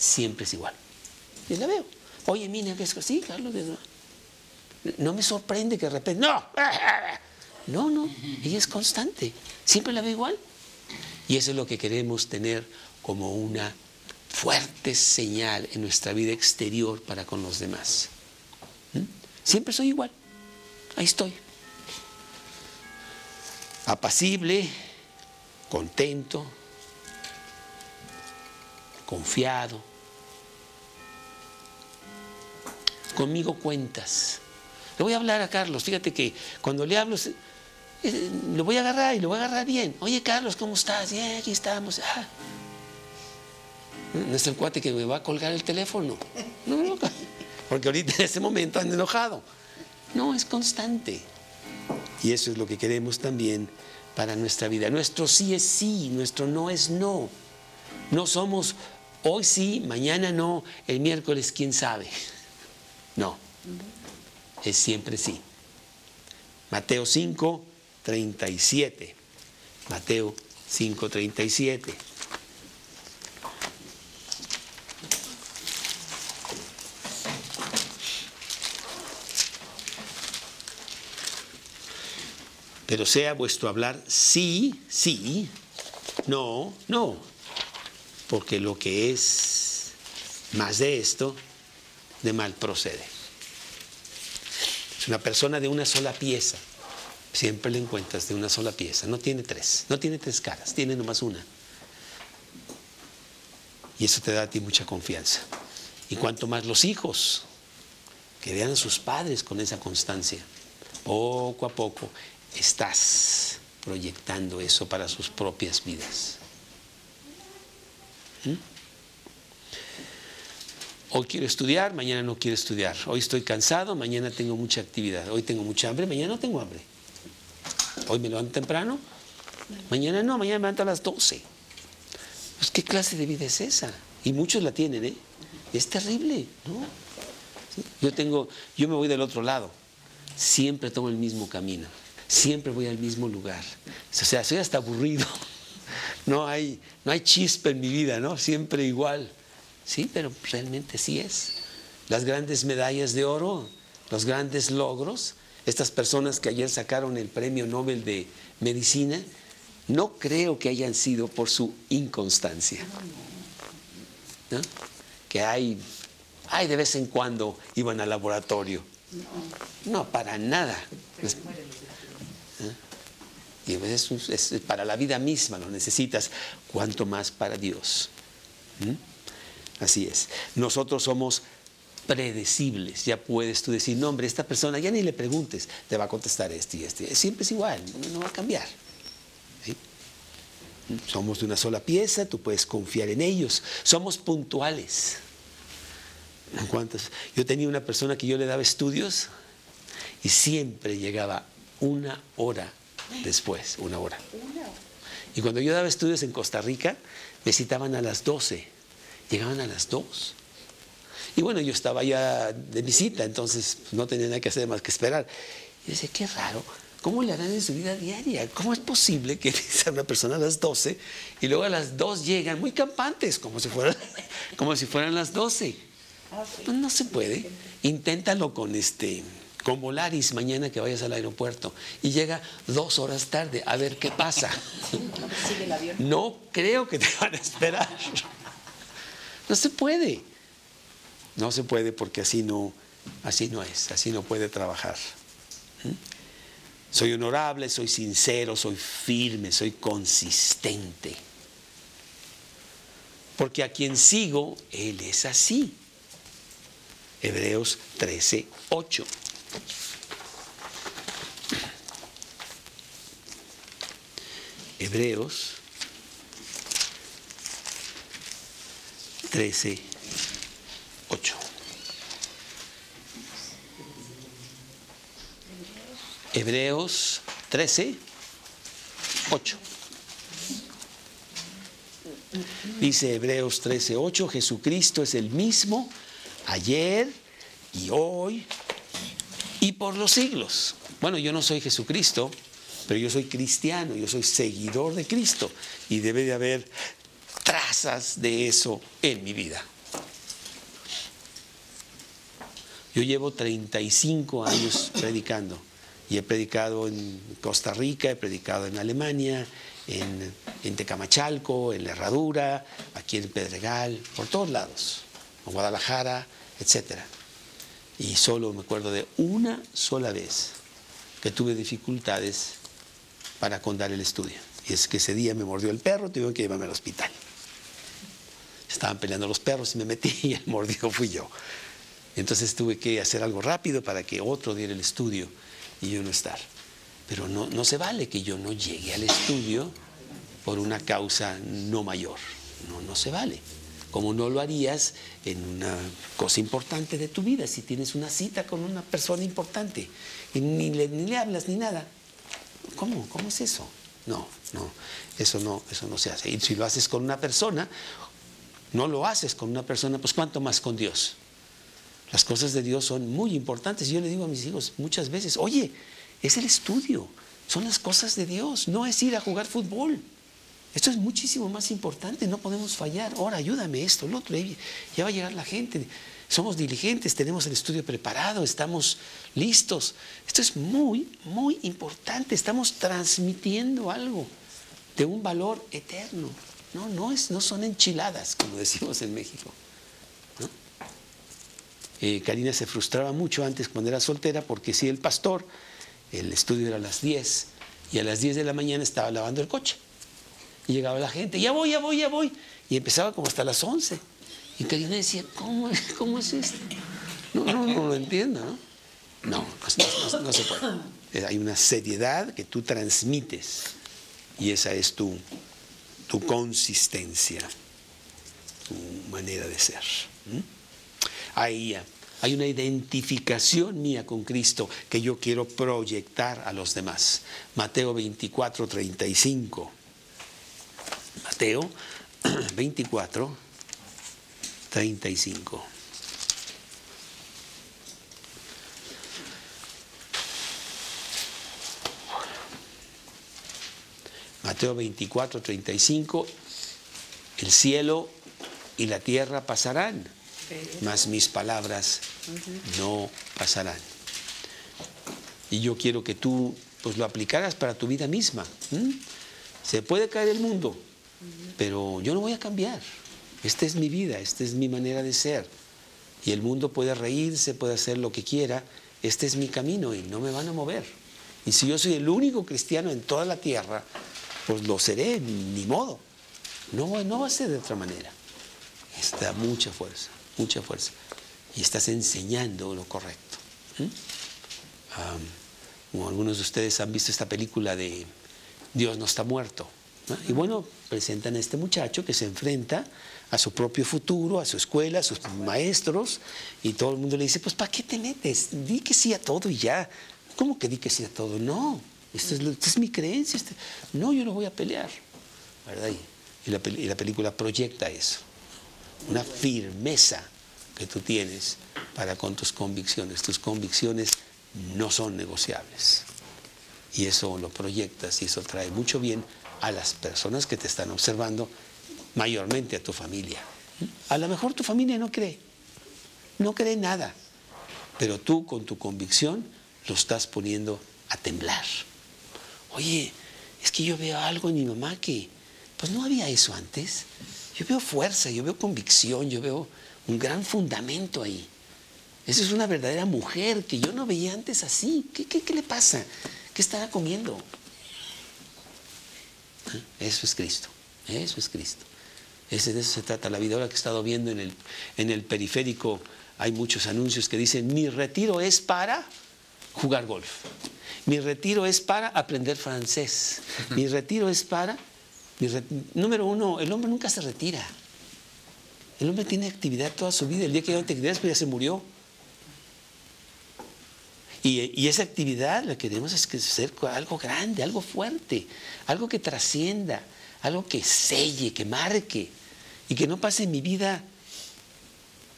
siempre es igual. Y la veo. Oye, Mina, ¿qué es Sí, Carlos. No me sorprende que de repente, no, no, no, ella es constante. Siempre la veo igual. Y eso es lo que queremos tener como una fuerte señal en nuestra vida exterior para con los demás. ¿Mm? Siempre soy igual. Ahí estoy. Apacible, contento, confiado. Conmigo cuentas. Le voy a hablar a Carlos. Fíjate que cuando le hablo, eh, lo voy a agarrar y lo voy a agarrar bien. Oye, Carlos, ¿cómo estás? Aquí estamos. No es el cuate que me va a colgar el teléfono. No, no, porque ahorita en ese momento anda enojado. No, es constante. Y eso es lo que queremos también para nuestra vida. Nuestro sí es sí, nuestro no es no. No somos hoy sí, mañana no, el miércoles quién sabe. No, es siempre sí. Mateo 5, 37. Mateo 5, 37. Pero sea vuestro hablar sí, sí, no, no. Porque lo que es más de esto, de mal procede. Es una persona de una sola pieza. Siempre le encuentras de una sola pieza. No tiene tres, no tiene tres caras, tiene nomás una. Y eso te da a ti mucha confianza. Y cuanto más los hijos, que vean a sus padres con esa constancia. Poco a poco estás proyectando eso para sus propias vidas. ¿Mm? Hoy quiero estudiar, mañana no quiero estudiar. Hoy estoy cansado, mañana tengo mucha actividad. Hoy tengo mucha hambre, mañana no tengo hambre. Hoy me levanto temprano, mañana no, mañana me levanto a las 12. Pues, ¿qué clase de vida es esa? Y muchos la tienen, ¿eh? Es terrible, ¿no? Yo tengo, yo me voy del otro lado. Siempre tomo el mismo camino. Siempre voy al mismo lugar. O sea, soy hasta aburrido. No hay, no hay chispa en mi vida, ¿no? Siempre igual. Sí, pero realmente sí es. Las grandes medallas de oro, los grandes logros, estas personas que ayer sacaron el premio Nobel de Medicina, no creo que hayan sido por su inconstancia. ¿No? Que hay, hay de vez en cuando iban al laboratorio. No, para nada. ¿Eh? Y veces es para la vida misma lo necesitas, cuanto más para Dios. ¿Mm? Así es. Nosotros somos predecibles. Ya puedes tú decir, no, hombre, esta persona, ya ni le preguntes, te va a contestar este y este. Siempre es igual, no va a cambiar. Somos de una sola pieza, tú puedes confiar en ellos. Somos puntuales. ¿Cuántos? Yo tenía una persona que yo le daba estudios y siempre llegaba una hora después, una hora. Y cuando yo daba estudios en Costa Rica, me citaban a las 12, llegaban a las 2. Y bueno, yo estaba ya de visita, entonces no tenía nada que hacer más que esperar. Y decía, qué raro, ¿cómo le harán en su vida diaria? ¿Cómo es posible que sea una persona a las 12 y luego a las 2 llegan muy campantes, como si fueran, como si fueran las 12? Pues no se puede. Inténtalo con este con Volaris mañana que vayas al aeropuerto y llega dos horas tarde a ver qué pasa. No creo que te van a esperar. No se puede. No se puede porque así no, así no es, así no puede trabajar. ¿Mm? Soy honorable, soy sincero, soy firme, soy consistente. Porque a quien sigo, Él es así. Hebreos 13, 8. Hebreos 13, 8. Hebreos 13, 8. Dice Hebreos 13, 8, Jesucristo es el mismo ayer y hoy y por los siglos. Bueno, yo no soy Jesucristo, pero yo soy cristiano, yo soy seguidor de Cristo y debe de haber trazas de eso en mi vida. Yo llevo 35 años predicando y he predicado en Costa Rica, he predicado en Alemania, en, en Tecamachalco, en La Herradura, aquí en Pedregal, por todos lados, en Guadalajara, etcétera. Y solo me acuerdo de una sola vez que tuve dificultades para condar el estudio. Y es que ese día me mordió el perro, tuve que llevarme al hospital. Estaban peleando los perros y me metí y el mordido fui yo. Entonces tuve que hacer algo rápido para que otro diera el estudio y yo no estar. Pero no, no se vale que yo no llegue al estudio por una causa no mayor. No, no se vale como no lo harías en una cosa importante de tu vida, si tienes una cita con una persona importante y ni le, ni le hablas ni nada. ¿Cómo? ¿Cómo es eso? No, no, eso no, eso no se hace. Y si lo haces con una persona, no lo haces con una persona, pues cuánto más con Dios. Las cosas de Dios son muy importantes. Yo le digo a mis hijos muchas veces, oye, es el estudio, son las cosas de Dios, no es ir a jugar fútbol. Esto es muchísimo más importante, no podemos fallar. Ahora ayúdame esto, lo otro, ya va a llegar la gente. Somos diligentes, tenemos el estudio preparado, estamos listos. Esto es muy, muy importante. Estamos transmitiendo algo de un valor eterno. No, no, es, no son enchiladas, como decimos en México. Eh, Karina se frustraba mucho antes cuando era soltera porque si el pastor, el estudio era a las 10 y a las 10 de la mañana estaba lavando el coche. Y llegaba la gente, ya voy, ya voy, ya voy. Y empezaba como hasta las 11. Y Karina decía, ¿cómo, cómo es esto? No, no, no lo entiendo, ¿no? No, no, se puede. Hay una seriedad que tú transmites y esa es tu, tu consistencia, tu manera de ser. Ahí hay una identificación mía con Cristo que yo quiero proyectar a los demás. Mateo 24, 35. Mateo 24, 35. Mateo 24, 35, el cielo y la tierra pasarán, mas mis palabras no pasarán. Y yo quiero que tú pues lo aplicaras para tu vida misma. Se puede caer el mundo, pero yo no voy a cambiar. Esta es mi vida, esta es mi manera de ser. Y el mundo puede reírse, puede hacer lo que quiera. Este es mi camino y no me van a mover. Y si yo soy el único cristiano en toda la tierra, pues lo seré, ni modo. No, no va a ser de otra manera. Está mucha fuerza, mucha fuerza. Y estás enseñando lo correcto. como algunos de ustedes han visto esta película de Dios no está muerto. Y bueno, presentan a este muchacho que se enfrenta a su propio futuro, a su escuela, a sus maestros, y todo el mundo le dice, pues ¿para qué te metes? Di que sí a todo y ya. ¿Cómo que di que sí a todo? No, esta es, mi creencia. Este, no, yo no voy a pelear. ¿verdad? La, y la película proyecta eso. Una firmeza que tú tienes para con tus convicciones. Tus convicciones no son negociables. Y eso lo proyectas y eso trae mucho bien a las personas que te están observando, mayormente a tu familia. A lo mejor tu familia no cree, no cree nada, pero tú con tu convicción lo estás poniendo a temblar. Oye, es que yo veo algo en mi mamá que, pues no había eso antes. Yo veo fuerza, yo veo convicción, yo veo un gran fundamento ahí. Esa es una verdadera mujer que yo no veía antes así. ¿Qué, qué, le pasa? ¿Qué estará comiendo? ¿Eh? Eso es Cristo. Eso es Cristo. Ese, de eso se trata la vida. Ahora que he estado viendo en el, en el periférico, hay muchos anuncios que dicen, mi retiro es para jugar golf. Mi retiro es para aprender francés. Mi retiro es para... número uno, el hombre nunca se retira. El hombre tiene actividad toda su vida. El día que hay actividad, pues ya se murió. Y, esa actividad que queremos es que ser algo grande, algo fuerte, algo que trascienda, algo que selle, que marque. Y que no pase en mi vida,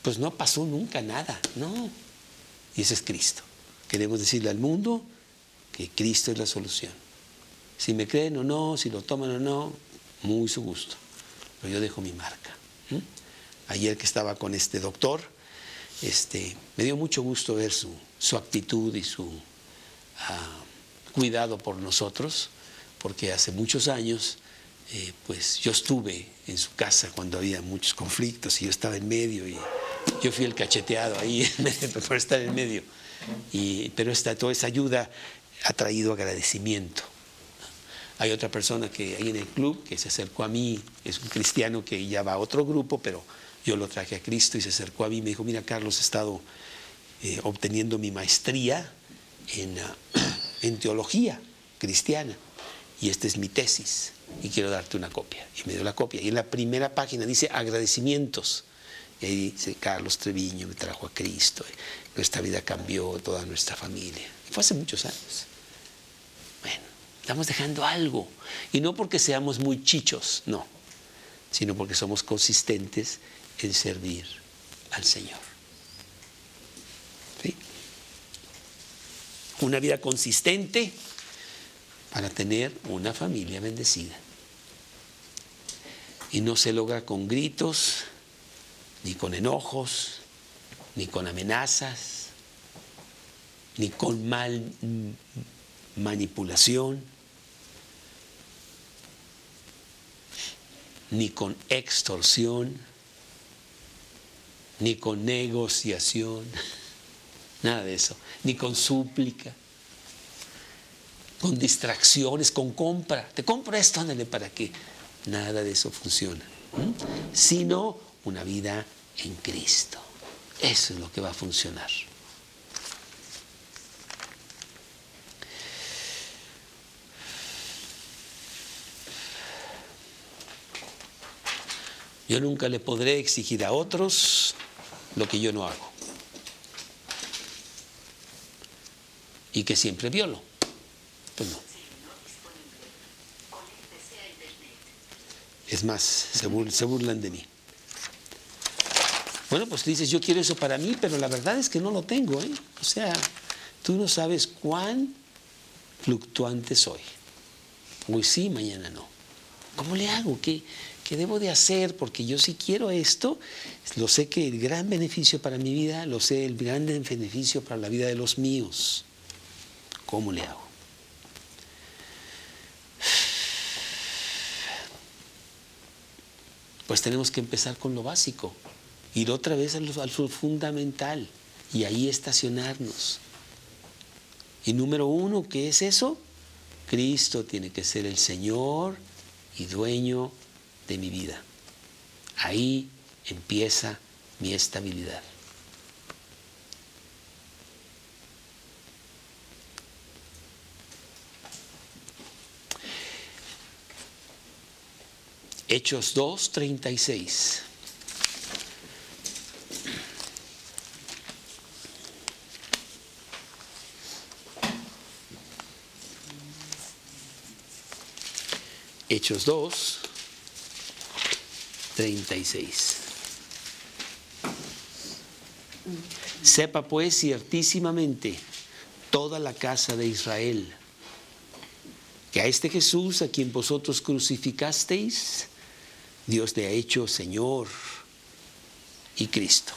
pues no pasó nunca nada, no. Y ese es Cristo. Queremos decirle al mundo, que Cristo es la solución. Si me creen o no, si lo toman o no, muy su gusto. Pero yo dejo mi marca. Ayer que estaba con este doctor, este, me dio mucho gusto ver su, actitud y su ah, cuidado por nosotros, porque hace muchos años, eh, pues yo estuve en su casa cuando había muchos conflictos y yo estaba en medio y yo fui el cacheteado ahí por estar en medio. Y, pero esta, toda esa ayuda ha traído agradecimiento. Hay otra persona que hay en el club que se acercó a mí, es un cristiano que ya va a otro grupo, pero yo lo traje a Cristo y se acercó a mí y me dijo, mira Carlos, he estado eh, obteniendo mi maestría en, ah, teología cristiana y esta es mi tesis y quiero darte una copia. Y me dio la copia. Y en la primera página dice agradecimientos. Y ahí dice, Carlos Treviño me trajo a Cristo. Nuestra vida cambió, toda nuestra familia. fue hace muchos años. Estamos dejando algo. Y no porque seamos muy chichos, no, sino porque somos consistentes en servir al Señor. Una vida consistente para tener una familia bendecida. Y no se logra con gritos, ni con enojos, ni con amenazas, ni con mal manipulación, ni con extorsión, ni con negociación, nada de eso, ni con súplica, con distracciones, con compra. Te compro esto, ándale, ¿para qué? Nada de eso funciona. Sino una vida en Cristo. Eso es lo que va a funcionar. Yo nunca le podré exigir a otros lo que yo no hago. Y que siempre violo. Pues no. Es más, se, burlan de mí. Bueno, pues dices, yo quiero eso para mí, pero la verdad es que no lo tengo. ¿eh? O sea, tú no sabes cuán fluctuante soy. Hoy sí, mañana no. ¿Cómo le hago? ¿Qué, ¿Qué debo de hacer? Porque yo si quiero esto, lo sé que el gran beneficio para mi vida, lo sé el gran beneficio para la vida de los míos. ¿Cómo le hago? Pues tenemos que empezar con lo básico, ir otra vez al, al fundamental y ahí estacionarnos. Y número uno, ¿qué es eso? Cristo tiene que ser el Señor y dueño de mi vida. Ahí empieza mi estabilidad. Hechos 2, Hechos 2, 36. Sepa pues ciertísimamente toda la casa de Israel que a este Jesús a quien vosotros crucificasteis, Dios le ha hecho Señor y Cristo.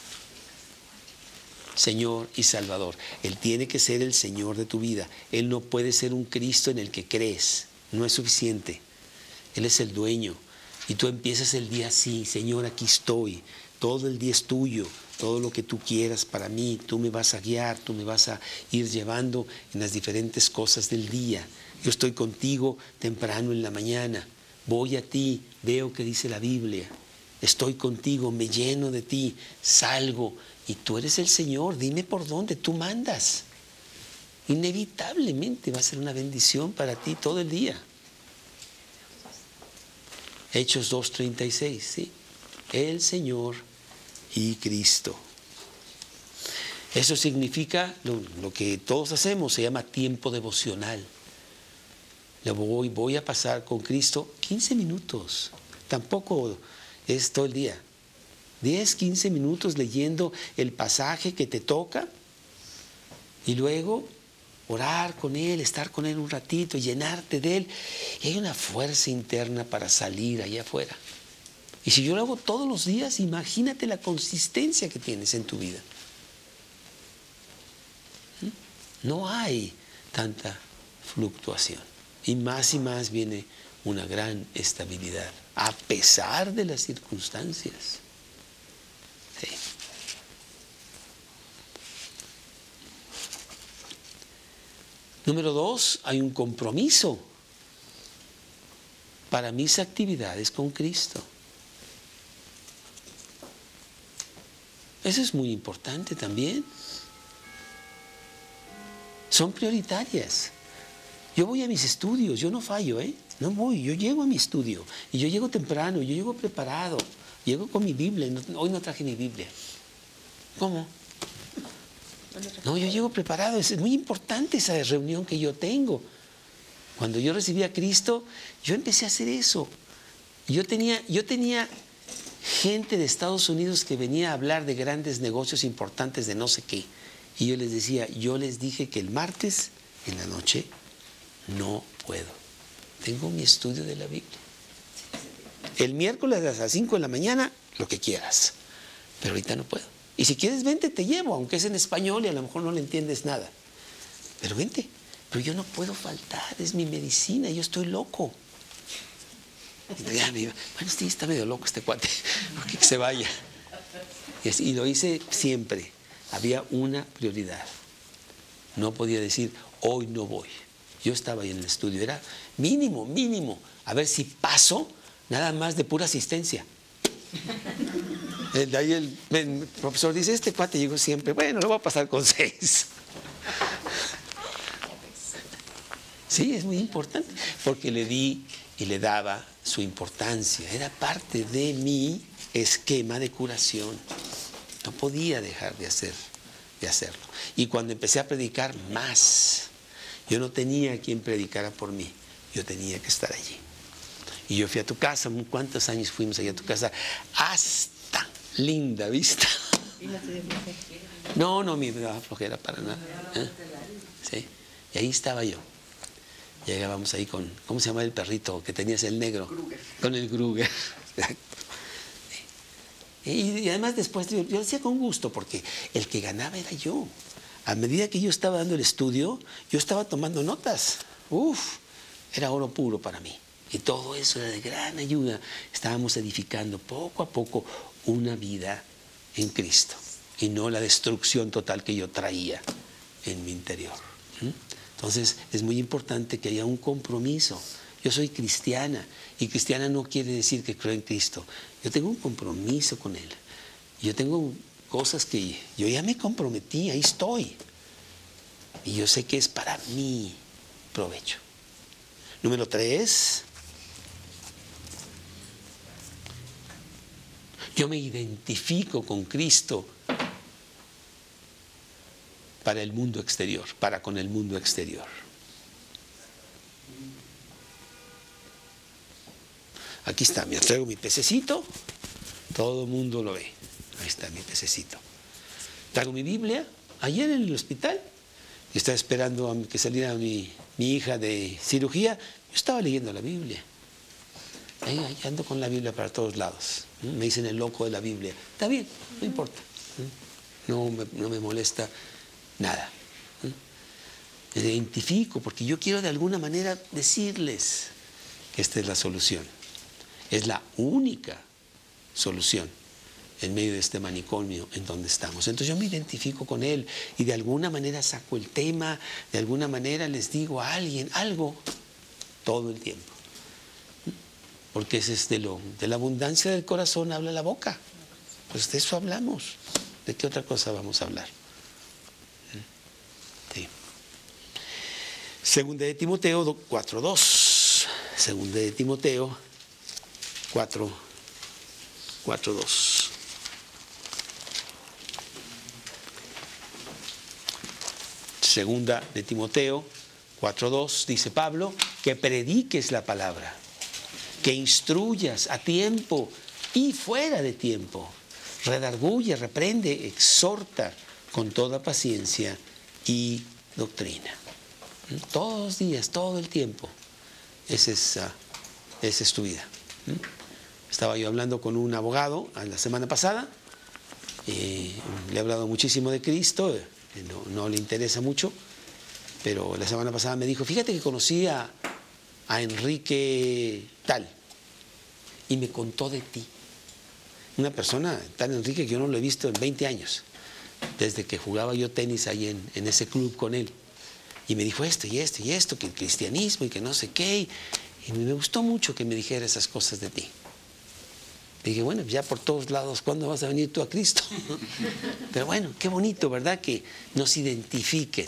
Señor y Salvador. Él tiene que ser el Señor de tu vida. Él no puede ser un Cristo en el que crees. No es suficiente. Él es el dueño. Y tú empiezas el día así, Señor, aquí estoy. Todo el día es tuyo. Todo lo que tú quieras para mí, tú me vas a guiar, tú me vas a ir llevando en las diferentes cosas del día. Yo estoy contigo temprano en la mañana. Voy a ti, veo que dice la Biblia. Estoy contigo, me lleno de ti, salgo y tú eres el Señor. Dime por dónde tú mandas. Inevitablemente va a ser una bendición para ti todo el día. Hechos 2.36, ¿sí? El Señor y Cristo. Eso significa lo, que todos hacemos, se llama tiempo devocional. Le voy, voy a pasar con Cristo 15 minutos. Tampoco es todo el día. 10, 15 minutos leyendo el pasaje que te toca y luego orar con Él, estar con Él un ratito, llenarte de Él. Y hay una fuerza interna para salir allá afuera. Y si yo lo hago todos los días, imagínate la consistencia que tienes en tu vida. ¿Mm? No hay tanta fluctuación. Y más y más viene una gran estabilidad, a pesar de las circunstancias. Número dos, hay un compromiso para mis actividades con Cristo. Eso es muy importante también. Son prioritarias. Yo voy a mis estudios, yo no fallo, ¿eh? No voy, yo llego a mi estudio y yo llego temprano, yo llego preparado, llego con mi Biblia. hoy no traje mi Biblia. ¿Cómo? No, yo llego preparado. Es muy importante esa reunión que yo tengo. Cuando yo recibí a Cristo, yo empecé a hacer eso. Yo tenía, yo tenía gente de Estados Unidos que venía a hablar de grandes negocios importantes de no sé qué. Y yo les decía, yo les dije que el martes en la noche no puedo. Tengo mi estudio de la Biblia. El miércoles a las 5 de la mañana, lo que quieras. Pero ahorita no puedo. Y si quieres, vente, te llevo, aunque es en español y a lo mejor no le entiendes nada. Pero vente. Pero yo no puedo faltar, es mi medicina, yo estoy loco. bueno, sí, está medio loco este cuate, que se vaya. Y lo hice siempre. Había una prioridad. No podía decir, hoy no voy. Yo estaba ahí en el estudio, era mínimo, mínimo, a ver si paso nada más de pura asistencia. El de profesor dice, este cuate llegó siempre, bueno, lo voy a pasar con seis. Sí, es muy importante, porque le di y le daba su importancia. Era parte de mi esquema de curación. No podía dejar de, hacer, de hacerlo. Y cuando empecé a predicar, más. Yo no tenía quien predicara por mí. Yo tenía que estar allí. Y yo fui a tu casa, ¿cuántos años fuimos allá a tu casa? Hasta linda vista. No, no me daba flojera para nada. ¿eh? Sí. Y ahí estaba yo. Llegábamos ahí con, ¿cómo se llama el perrito que tenías el negro? Con el Kruger. Y, y además después yo, yo decía con gusto, porque el que ganaba era yo. A medida que yo estaba dando el estudio, yo estaba tomando notas. Uf, era oro puro para mí. Y todo eso era de gran ayuda. Estábamos edificando poco a poco una vida en Cristo y no la destrucción total que yo traía en mi interior. Entonces es muy importante que haya un compromiso. Yo soy cristiana y cristiana no quiere decir que creo en Cristo. Yo tengo un compromiso con Él. Yo tengo cosas que yo ya me comprometí, ahí estoy. Y yo sé que es para mi provecho. Número tres, yo me identifico con Cristo para el mundo exterior, para con el mundo exterior. Aquí está, me traigo mi pececito, todo el mundo lo ve. Ahí está mi pececito. Traigo mi Biblia, ayer en el hospital, estaba esperando a que saliera mi, mi hija de cirugía, yo estaba leyendo la Biblia. Ahí, ando con la Biblia para todos lados. Me dicen el loco de la Biblia. Está bien, no importa. No me, no me molesta nada. Me identifico porque yo quiero de alguna manera decirles que esta es la solución. Es la única solución en medio de este manicomio en donde estamos. Entonces yo me identifico con él y de alguna manera saco el tema, de alguna manera les digo a alguien algo todo el tiempo. Porque es de, lo, de la abundancia del corazón habla la boca. Pues de eso hablamos. ¿De qué otra cosa vamos a hablar? Segunda de Timoteo 4.2. Segunda de Timoteo 4, 4.2. Segunda de Timoteo 4.2 dice Pablo, que prediques la palabra, que instruyas a tiempo y fuera de tiempo, redarguye, reprende, exhorta con toda paciencia y doctrina. Todos los días, todo el tiempo. Esa es, uh, esa es tu vida. Estaba yo hablando con un abogado la semana pasada, eh, le he hablado muchísimo de Cristo, eh, no, le interesa mucho, pero la semana pasada me dijo, fíjate que conocí a Enrique tal, y me contó de ti. Una persona, tal Enrique, que yo no lo he visto en 20 años, desde que jugaba yo tenis ahí en, ese club con él. Y me dijo esto y esto y esto, que el cristianismo y que no sé qué. Y me gustó mucho que me dijera esas cosas de ti. Dije, bueno, ya por todos lados, ¿cuándo vas a venir tú a Cristo? Pero bueno, qué bonito, ¿verdad? Que nos identifiquen.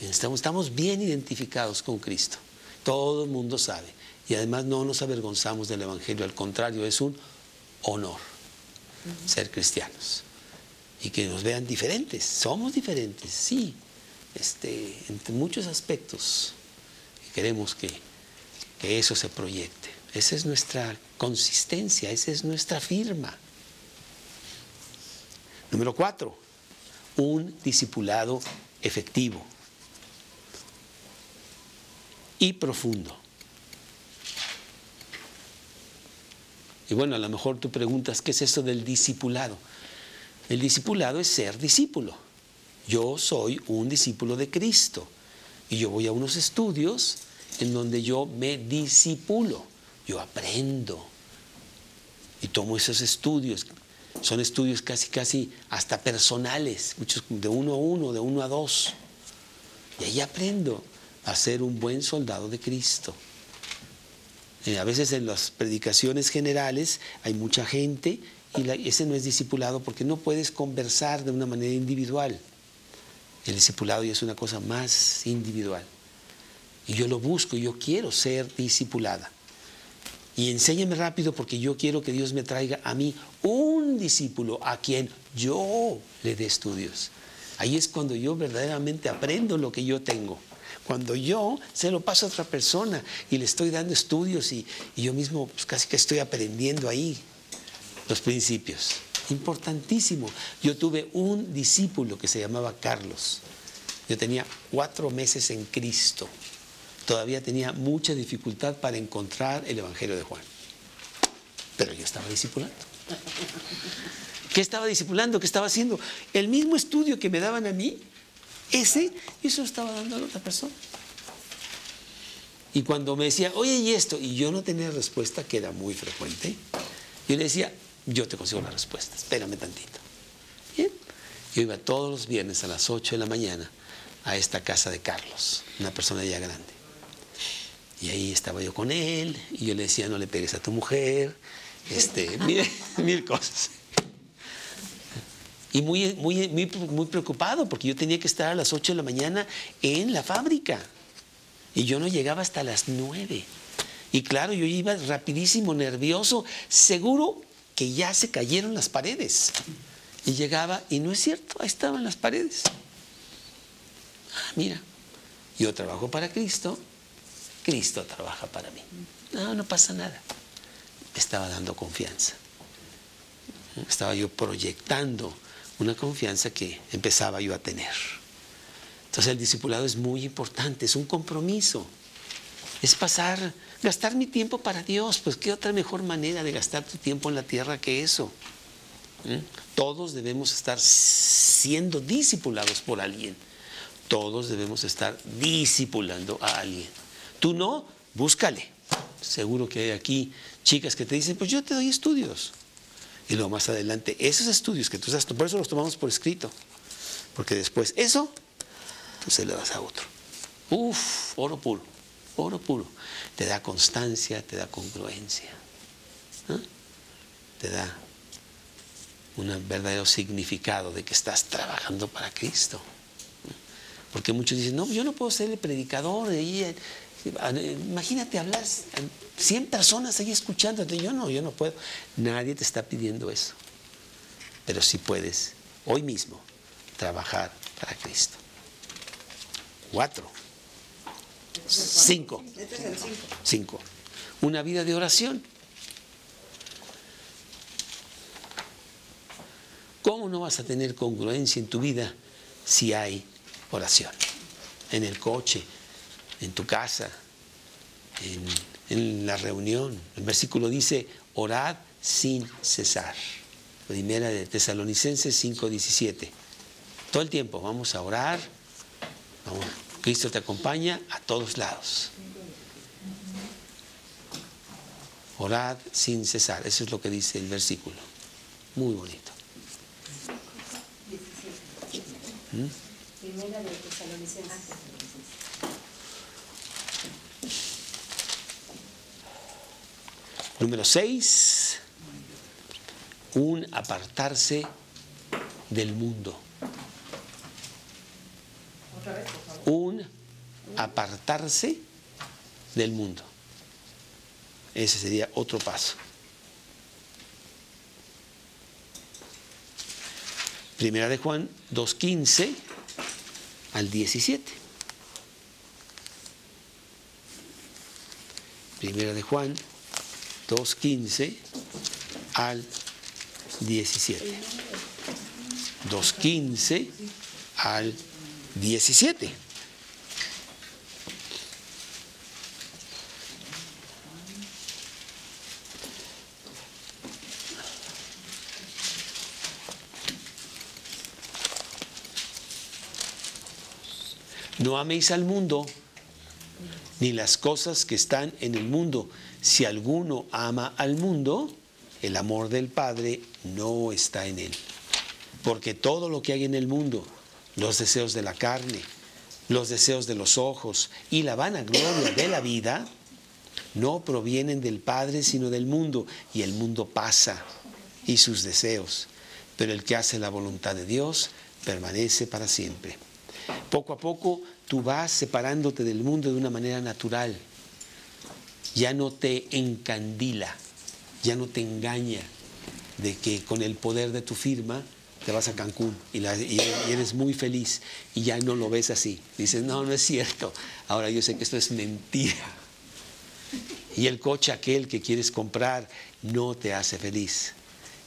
Estamos bien identificados con Cristo. Todo el mundo sabe. Y además no nos avergonzamos del Evangelio, al contrario, es un honor ser cristianos. Y que nos vean diferentes. Somos diferentes, sí, este, en muchos aspectos. Y queremos que, que eso se proyecte. Esa es nuestra consistencia, esa es nuestra firma. Número cuatro, un discipulado efectivo y profundo. Y bueno, a lo mejor tú preguntas, ¿qué es eso del discipulado? El discipulado es ser discípulo. Yo soy un discípulo de Cristo y yo voy a unos estudios en donde yo me disipulo, yo aprendo y tomo esos estudios. Son estudios casi, casi hasta personales, muchos de uno a uno, de uno a dos. Y ahí aprendo a ser un buen soldado de Cristo. Eh, a veces en las predicaciones generales hay mucha gente y ese no es discipulado porque no puedes conversar de una manera individual. El discipulado ya es una cosa más individual. Y yo lo busco, yo quiero ser discipulada. Y enséñame rápido porque yo quiero que Dios me traiga a mí un discípulo a quien yo le dé estudios. Ahí es cuando yo verdaderamente aprendo lo que yo tengo. Cuando yo se lo paso a otra persona y le estoy dando estudios y, y yo mismo pues, casi que estoy aprendiendo ahí los principios. Importantísimo. Yo tuve un discípulo que se llamaba Carlos. Yo tenía cuatro meses en Cristo. Todavía tenía mucha dificultad para encontrar el Evangelio de Juan. Pero yo estaba discipulando. ¿Qué estaba discipulando? ¿Qué estaba haciendo? El mismo estudio que me daban a mí, ese, eso lo estaba dando a la otra persona. Y cuando me decía, oye, ¿y esto? Y yo no tenía respuesta, que era muy frecuente, yo le decía, yo te consigo la respuesta, espérame tantito. Bien. Yo iba todos los viernes a las 8 de la mañana a esta casa de Carlos, una persona ya grande. Y ahí estaba yo con él, y yo le decía, no le pegues a tu mujer, este, mil cosas. Y muy, muy, muy, preocupado, porque yo tenía que estar a las 8 de la mañana en la fábrica. Y yo no llegaba hasta las 9. Y claro, yo iba rapidísimo, nervioso, seguro que ya se cayeron las paredes. Y llegaba, y no es cierto, ahí estaban las paredes. Ah, mira, yo trabajo para Cristo, Cristo trabaja para mí. No, no pasa nada. Estaba dando confianza. Estaba yo proyectando una confianza que empezaba yo a tener. Entonces el discipulado es muy importante, es un compromiso. Es pasar, gastar mi tiempo para Dios. Pues qué otra mejor manera de gastar tu tiempo en la tierra que eso. ¿Mm? Todos debemos estar siendo discipulados por alguien. Todos debemos estar discipulando a alguien. Tú no, búscale. Seguro que hay aquí chicas que te dicen, pues yo te doy estudios. Y luego más adelante, esos estudios que tú estás, por eso los tomamos por escrito. Porque después eso, tú se lo das a otro. Uf, oro puro, oro puro. Te da constancia, te da congruencia. Te da un verdadero significado de que estás trabajando para Cristo. Porque muchos dicen, no, yo no puedo ser el predicador de ahí. Imagínate hablar 100 personas ahí escuchándote. Yo no, yo no puedo. Nadie te está pidiendo eso. Pero sí puedes, hoy mismo, trabajar para Cristo. Cuatro. Cinco. Cinco. Una vida de oración. ¿Cómo no vas a tener congruencia en tu vida si hay oración? En el coche, en tu casa, en, en, la reunión. El versículo dice, orad sin cesar. Primera de Tesalonicenses 5:17. Todo el tiempo vamos a orar. Cristo te acompaña a todos lados. Orad sin cesar. Eso es lo que dice el versículo. Muy bonito. Primera de Tesalonicenses. Número 6, un apartarse del mundo. Un apartarse del mundo. Ese sería otro paso. Primera de Juan 2.15 al 17. Primera de Juan 2.15 al 17. 2.15 al 17. No améis al mundo ni las cosas que están en el mundo. Si alguno ama al mundo, el amor del Padre no está en él. Porque todo lo que hay en el mundo, los deseos de la carne, los deseos de los ojos y la vanagloria de la vida, no provienen del Padre, sino del mundo. Y el mundo pasa y sus deseos, pero el que hace la voluntad de Dios permanece para siempre. Poco a poco tú vas separándote del mundo de una manera natural. Ya no te encandila, ya no te engaña de que con el poder de tu firma te vas a Cancún y, eres muy feliz y ya no lo ves así. Dices, no, no es cierto. Ahora yo sé que esto es mentira. Y el coche aquel que quieres comprar no te hace feliz.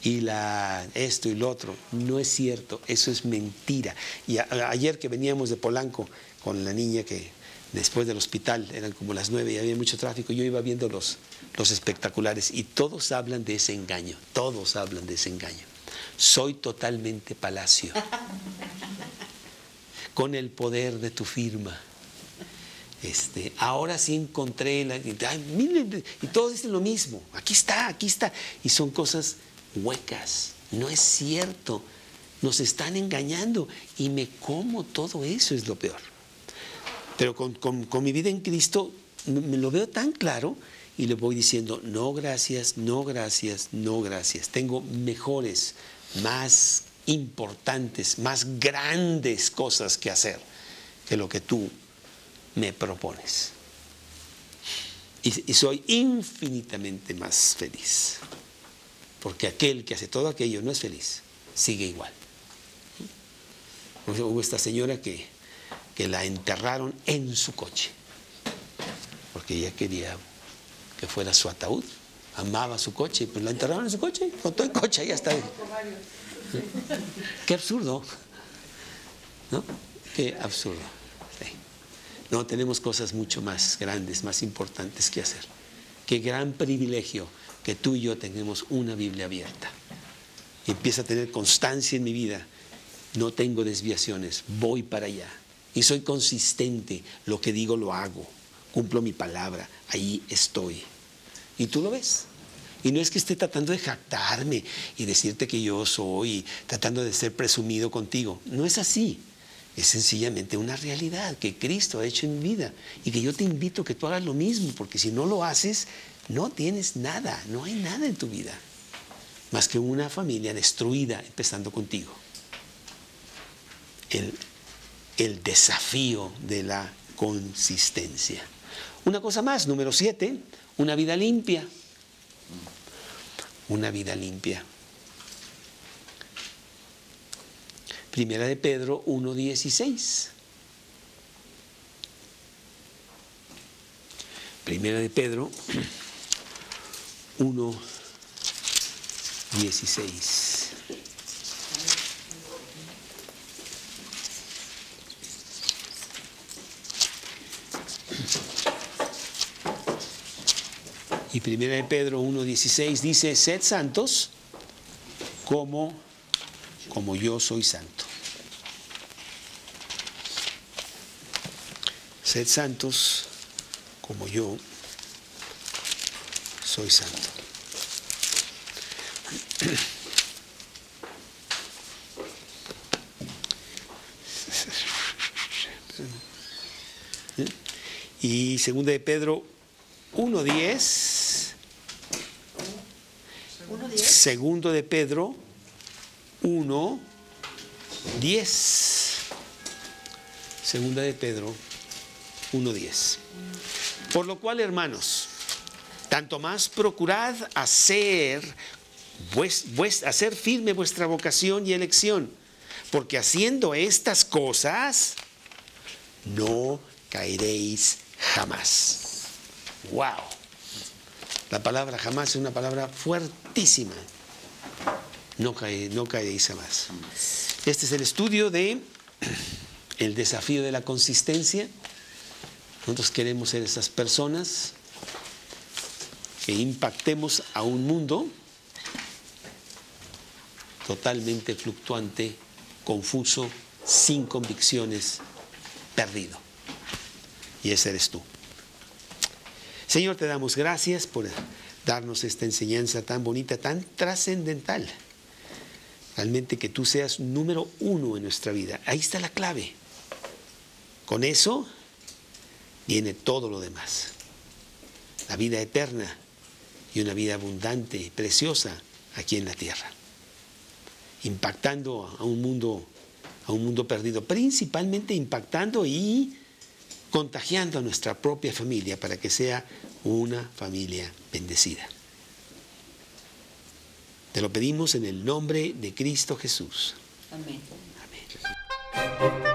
Y la, esto y lo otro, no es cierto, eso es mentira. Y a- ayer que veníamos de Polanco con la niña que después del hospital, eran como las nueve y había mucho tráfico, yo iba viendo los, los espectaculares y todos hablan de ese engaño, todos hablan de ese engaño. Soy totalmente palacio, con el poder de tu firma. Este, ahora sí encontré la, y, ay, miren, y todos dicen lo mismo. Aquí está, aquí está. Y son cosas huecas. No es cierto. Nos están engañando y me como todo eso es lo peor. Pero con, con- con mi vida en Cristo me, lo veo tan claro y le voy diciendo, no gracias, no gracias, no gracias. Tengo mejores, más importantes, más grandes cosas que hacer que lo que tú me propones. Y, y soy infinitamente más feliz. Porque aquel que hace todo aquello no es feliz, sigue igual. Hubo esta señora que, que la enterraron en su coche, porque ella quería que fuera su ataúd, amaba su coche, pues la enterraron en su coche, con todo el coche, ahí está. Qué absurdo, ¿no? Qué absurdo. No, tenemos cosas mucho más grandes, más importantes que hacer. Qué gran privilegio que tú y yo tengamos una Biblia abierta. Empieza a tener constancia en mi vida. No tengo desviaciones, voy para allá. Y soy consistente, lo que digo lo hago. Cumplo mi palabra, ahí estoy. Y tú lo ves. Y no es que esté tratando de jactarme y decirte que yo soy, tratando de ser presumido contigo. No es así. Es sencillamente una realidad que Cristo ha hecho en mi vida y que yo te invito a que tú hagas lo mismo, porque si no lo haces, no tienes nada, no hay nada en tu vida, más que una familia destruida, empezando contigo. El, el desafío de la consistencia. Una cosa más, número siete, una vida limpia. Una vida limpia. Primera de Pedro 1.16. Primera de Pedro 1.16. Y primera de Pedro 1.16 dice, sed santos como, como yo soy santo. Sed santos como yo soy santo. Y segunda de Pedro 1.10. ¿Uno diez? Segundo de Pedro 1, 10. Segunda de Pedro 1, 10. Por lo cual, hermanos, tanto más procurad hacer, hacer firme vuestra vocación y elección, porque haciendo estas cosas no caeréis jamás. ¡Wow! La palabra jamás es una palabra fuertísima. No, cae, no caeréis jamás. Este es el estudio de el desafío de la consistencia. Nosotros queremos ser esas personas que impactemos a un mundo totalmente fluctuante, confuso, sin convicciones, perdido. Y ese eres tú. Señor, te damos gracias por darnos esta enseñanza tan bonita, tan trascendental. Realmente que tú seas número uno en nuestra vida. Ahí está la clave. Con eso viene todo lo demás. La vida eterna y una vida abundante y preciosa aquí en la tierra, impactando a un mundo, a un mundo perdido, principalmente impactando y contagiando a nuestra propia familia para que sea una familia bendecida. Te lo pedimos en el nombre de Cristo Jesús. Amén. Amén.